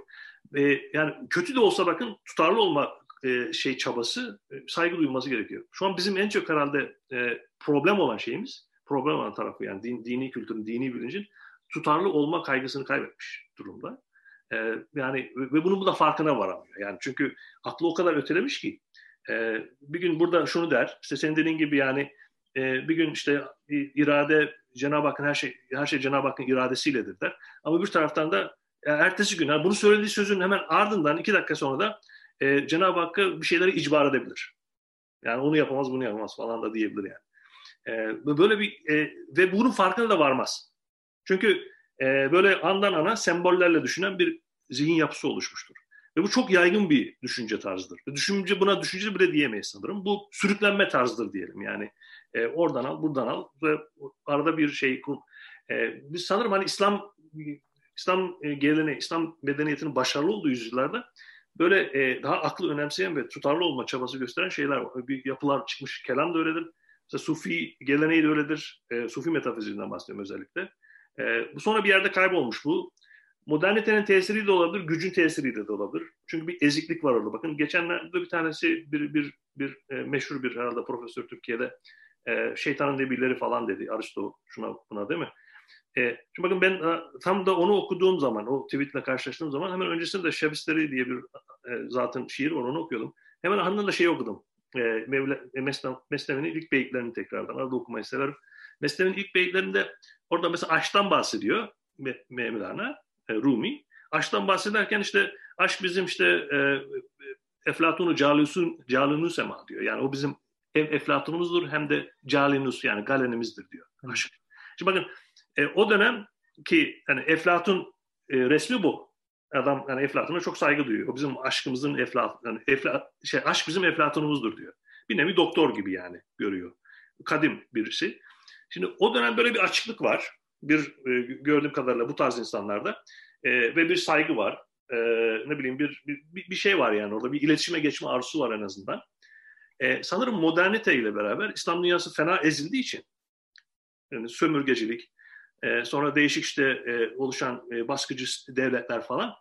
E, yani kötü de olsa bakın tutarlı olma e, şey çabası e, saygı duyulması gerekiyor. Şu an bizim en çok herhalde e, problem olan şeyimiz, problem olan tarafı yani din, dini kültürün, dini bilincin tutarlı olma kaygısını kaybetmiş durumda. E, yani ve bunun da farkına varamıyor. Yani çünkü aklı o kadar ötelemiş ki e, bir gün burada şunu der, işte senin dediğin gibi yani e, bir gün işte irade Cenab-ı Hakk'ın her şey her şey Cenab-ı Hakk'ın iradesiyledir der. Ama bir taraftan da ertesi gün yani bunu söylediği sözün hemen ardından iki dakika sonra da e, Cenab-ı Hakk'a bir şeyleri icbar edebilir. Yani onu yapamaz bunu yapamaz falan da diyebilir yani. E, böyle bir e, ve bunun farkına da varmaz. Çünkü e, böyle andan ana sembollerle düşünen bir zihin yapısı oluşmuştur. Ve bu çok yaygın bir düşünce tarzıdır. Düşünce buna düşünce bile diyemeyiz sanırım. Bu sürüklenme tarzıdır diyelim. Yani e, oradan al, buradan al ve arada bir şey kur. E, biz sanırım hani İslam İslam e, geleneği, İslam medeniyetinin başarılı olduğu yüzyıllarda böyle e, daha aklı önemseyen ve tutarlı olma çabası gösteren şeyler var. Bir yapılar çıkmış. Kelam da öyledir. Mesela Sufi geleneği de öyledir. E, Sufi metafiziğinden bahsediyorum özellikle. E, bu sonra bir yerde kaybolmuş bu. Modernitenin tesiri de olabilir, gücün tesiri de olabilir. Çünkü bir eziklik var orada. Bakın geçenlerde bir tanesi bir bir bir e, meşhur bir herhalde profesör Türkiye'de e, şeytanın debileri falan dedi. Aristo şuna buna değil mi? E, şimdi bakın ben e, tam da onu okuduğum zaman, o tweetle karşılaştığım zaman hemen öncesinde Şebisteri diye bir e, zaten şiir var, onu okuyordum. Hemen ardından da şey okudum. E, Mevle, e, Mesnevi'nin ilk beyitlerini tekrardan arada okumayı severim. Mesnevi'nin ilk beyitlerinde orada mesela aşktan bahsediyor Mevlana, e, Rumi. Aşktan bahsederken işte aşk bizim işte e, Eflatun'u Calusun, Calunus ema diyor. Yani o bizim hem Eflatun'umuzdur hem de Calinus yani Galenimizdir diyor. Aşk. Şimdi bakın e, o dönem ki hani Eflatun e, resmi bu. Adam yani Eflatun'a çok saygı duyuyor. O bizim aşkımızın Eflatun yani Efla, şey aşk bizim Eflatun'umuzdur diyor. Bir nevi doktor gibi yani görüyor. Kadim birisi. Şimdi o dönem böyle bir açıklık var. Bir e, gördüğüm kadarıyla bu tarz insanlarda e, ve bir saygı var. E, ne bileyim bir, bir bir şey var yani orada bir iletişime geçme arzusu var en azından. E, sanırım modernite ile beraber İslam dünyası fena ezildiği için yani sömürgecilik, e, sonra değişik işte e, oluşan e, baskıcı devletler falan.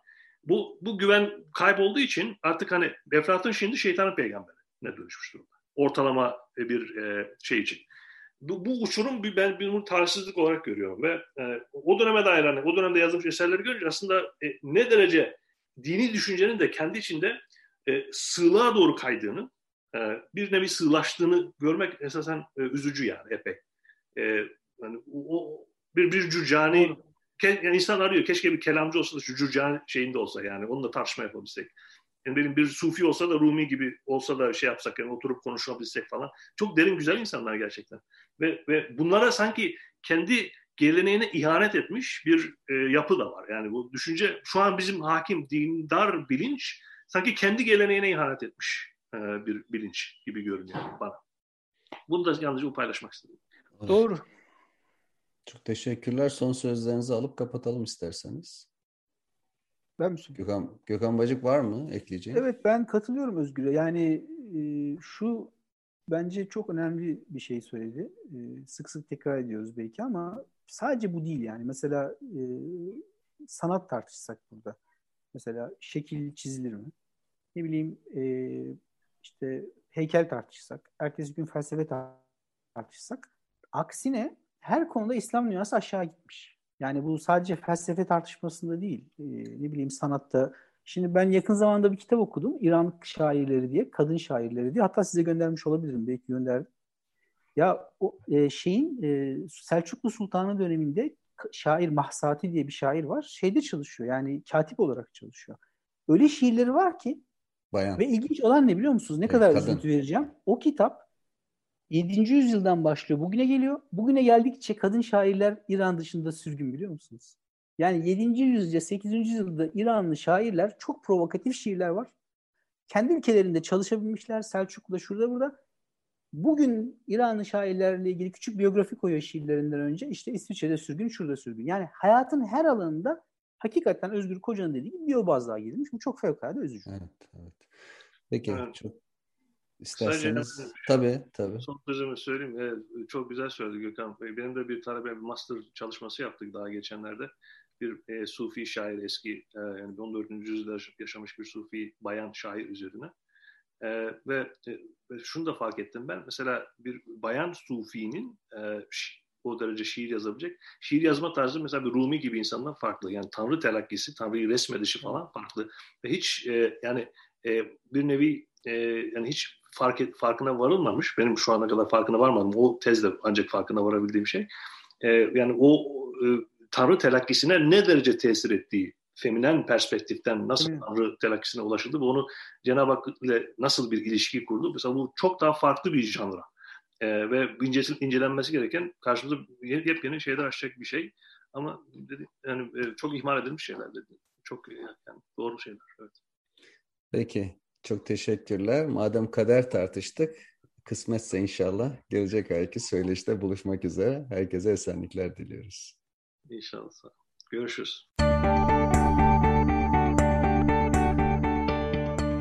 Bu, bu güven kaybolduğu için artık hani Eflatun şimdi şeytanın peygamberi ne dönüşmüş durumda. Ortalama bir e, şey için. Bu, bu uçurum bir, ben bunu tarihsizlik olarak görüyorum ve e, o döneme dair hani, o dönemde yazılmış eserleri görünce aslında e, ne derece dini düşüncenin de kendi içinde e, sığlığa doğru kaydığını, e, bir nevi sığlaştığını görmek esasen e, üzücü yani epey. E, yani o, bir, bir cürcani ke, yani insan arıyor. Keşke bir kelamcı olsa da şu cürcani şeyinde olsa yani. Onunla tartışma yapabilsek. Yani benim bir sufi olsa da Rumi gibi olsa da şey yapsak yani oturup konuşabilsek falan. Çok derin güzel insanlar gerçekten. Ve, ve bunlara sanki kendi geleneğine ihanet etmiş bir e, yapı da var. Yani bu düşünce şu an bizim hakim dindar bilinç sanki kendi geleneğine ihanet etmiş e, bir bilinç gibi görünüyor bana. Bunu da yalnızca paylaşmak istedim. Doğru. Çok teşekkürler. Son sözlerinizi alıp kapatalım isterseniz. Ben mi Gökhan, Gökhan Bacık var mı ekleyeceğin? Evet ben katılıyorum Özgür'e. Yani e, şu bence çok önemli bir şey söyledi. E, sık sık tekrar ediyoruz belki ama sadece bu değil yani. Mesela e, sanat tartışsak burada. Mesela şekil çizilir mi? Ne bileyim e, heykel tartışsak, ertesi gün felsefe tartışsak. Aksine her konuda İslam dünyası aşağı gitmiş. Yani bu sadece felsefe tartışmasında değil. E, ne bileyim sanatta. Şimdi ben yakın zamanda bir kitap okudum. İran şairleri diye, kadın şairleri diye. Hatta size göndermiş olabilirim. Belki gönderdim. Ya o e, şeyin e, Selçuklu Sultanı döneminde şair Mahsati diye bir şair var. Şeyde çalışıyor. Yani katip olarak çalışıyor. Öyle şiirleri var ki Bayan. ve ilginç olan ne biliyor musunuz? Ne evet, kadar üzüntü vereceğim. O kitap 7. yüzyıldan başlıyor. Bugüne geliyor. Bugüne geldikçe kadın şairler İran dışında sürgün biliyor musunuz? Yani 7. yüzyılda 8. yüzyılda İranlı şairler çok provokatif şiirler var. Kendi ülkelerinde çalışabilmişler. Selçuklu'da şurada burada. Bugün İranlı şairlerle ilgili küçük biyografi koyuyor şiirlerinden önce. İşte İsviçre'de sürgün, şurada sürgün. Yani hayatın her alanında hakikaten Özgür Koca'nın dediği gibi biyobazlığa girilmiş. Bu çok fevkalade üzücü. Evet, evet. Peki, evet. çok İsterseniz. tabii, tabii. Son sözümü söyleyeyim. Evet, çok güzel söyledi Gökhan. Benim de bir talebe bir master çalışması yaptık daha geçenlerde. Bir e, Sufi şair eski, e, yani 14. yüzyılda yaşamış bir Sufi bayan şair üzerine. E, ve, e, ve şunu da fark ettim ben. Mesela bir bayan Sufi'nin e, o derece şiir yazabilecek. Şiir yazma tarzı mesela bir Rumi gibi insandan farklı. Yani Tanrı telakkisi, Tanrı'yı resmedişi falan farklı. Ve hiç e, yani e, bir nevi e, yani hiç fark et, farkına varılmamış. Benim şu ana kadar farkına varmadım. O tezle ancak farkına varabildiğim şey. E, yani o e, Tanrı telakkisine ne derece tesir ettiği feminen perspektiften nasıl evet. Tanrı telakkisine ulaşıldı ve onu Cenab-ı Hak ile nasıl bir ilişki kurdu. Mesela bu çok daha farklı bir janra. Ee, ve incesin, incelenmesi gereken karşımıza yepyeni şeyler açacak bir şey. Ama dedi, yani e, çok ihmal edilmiş şeyler dedi. Çok e, yani doğru şeyler. Evet. Peki. Çok teşekkürler. Madem kader tartıştık, kısmetse inşallah gelecek ayki söyleşte buluşmak üzere. Herkese esenlikler diliyoruz. İnşallah. Görüşürüz.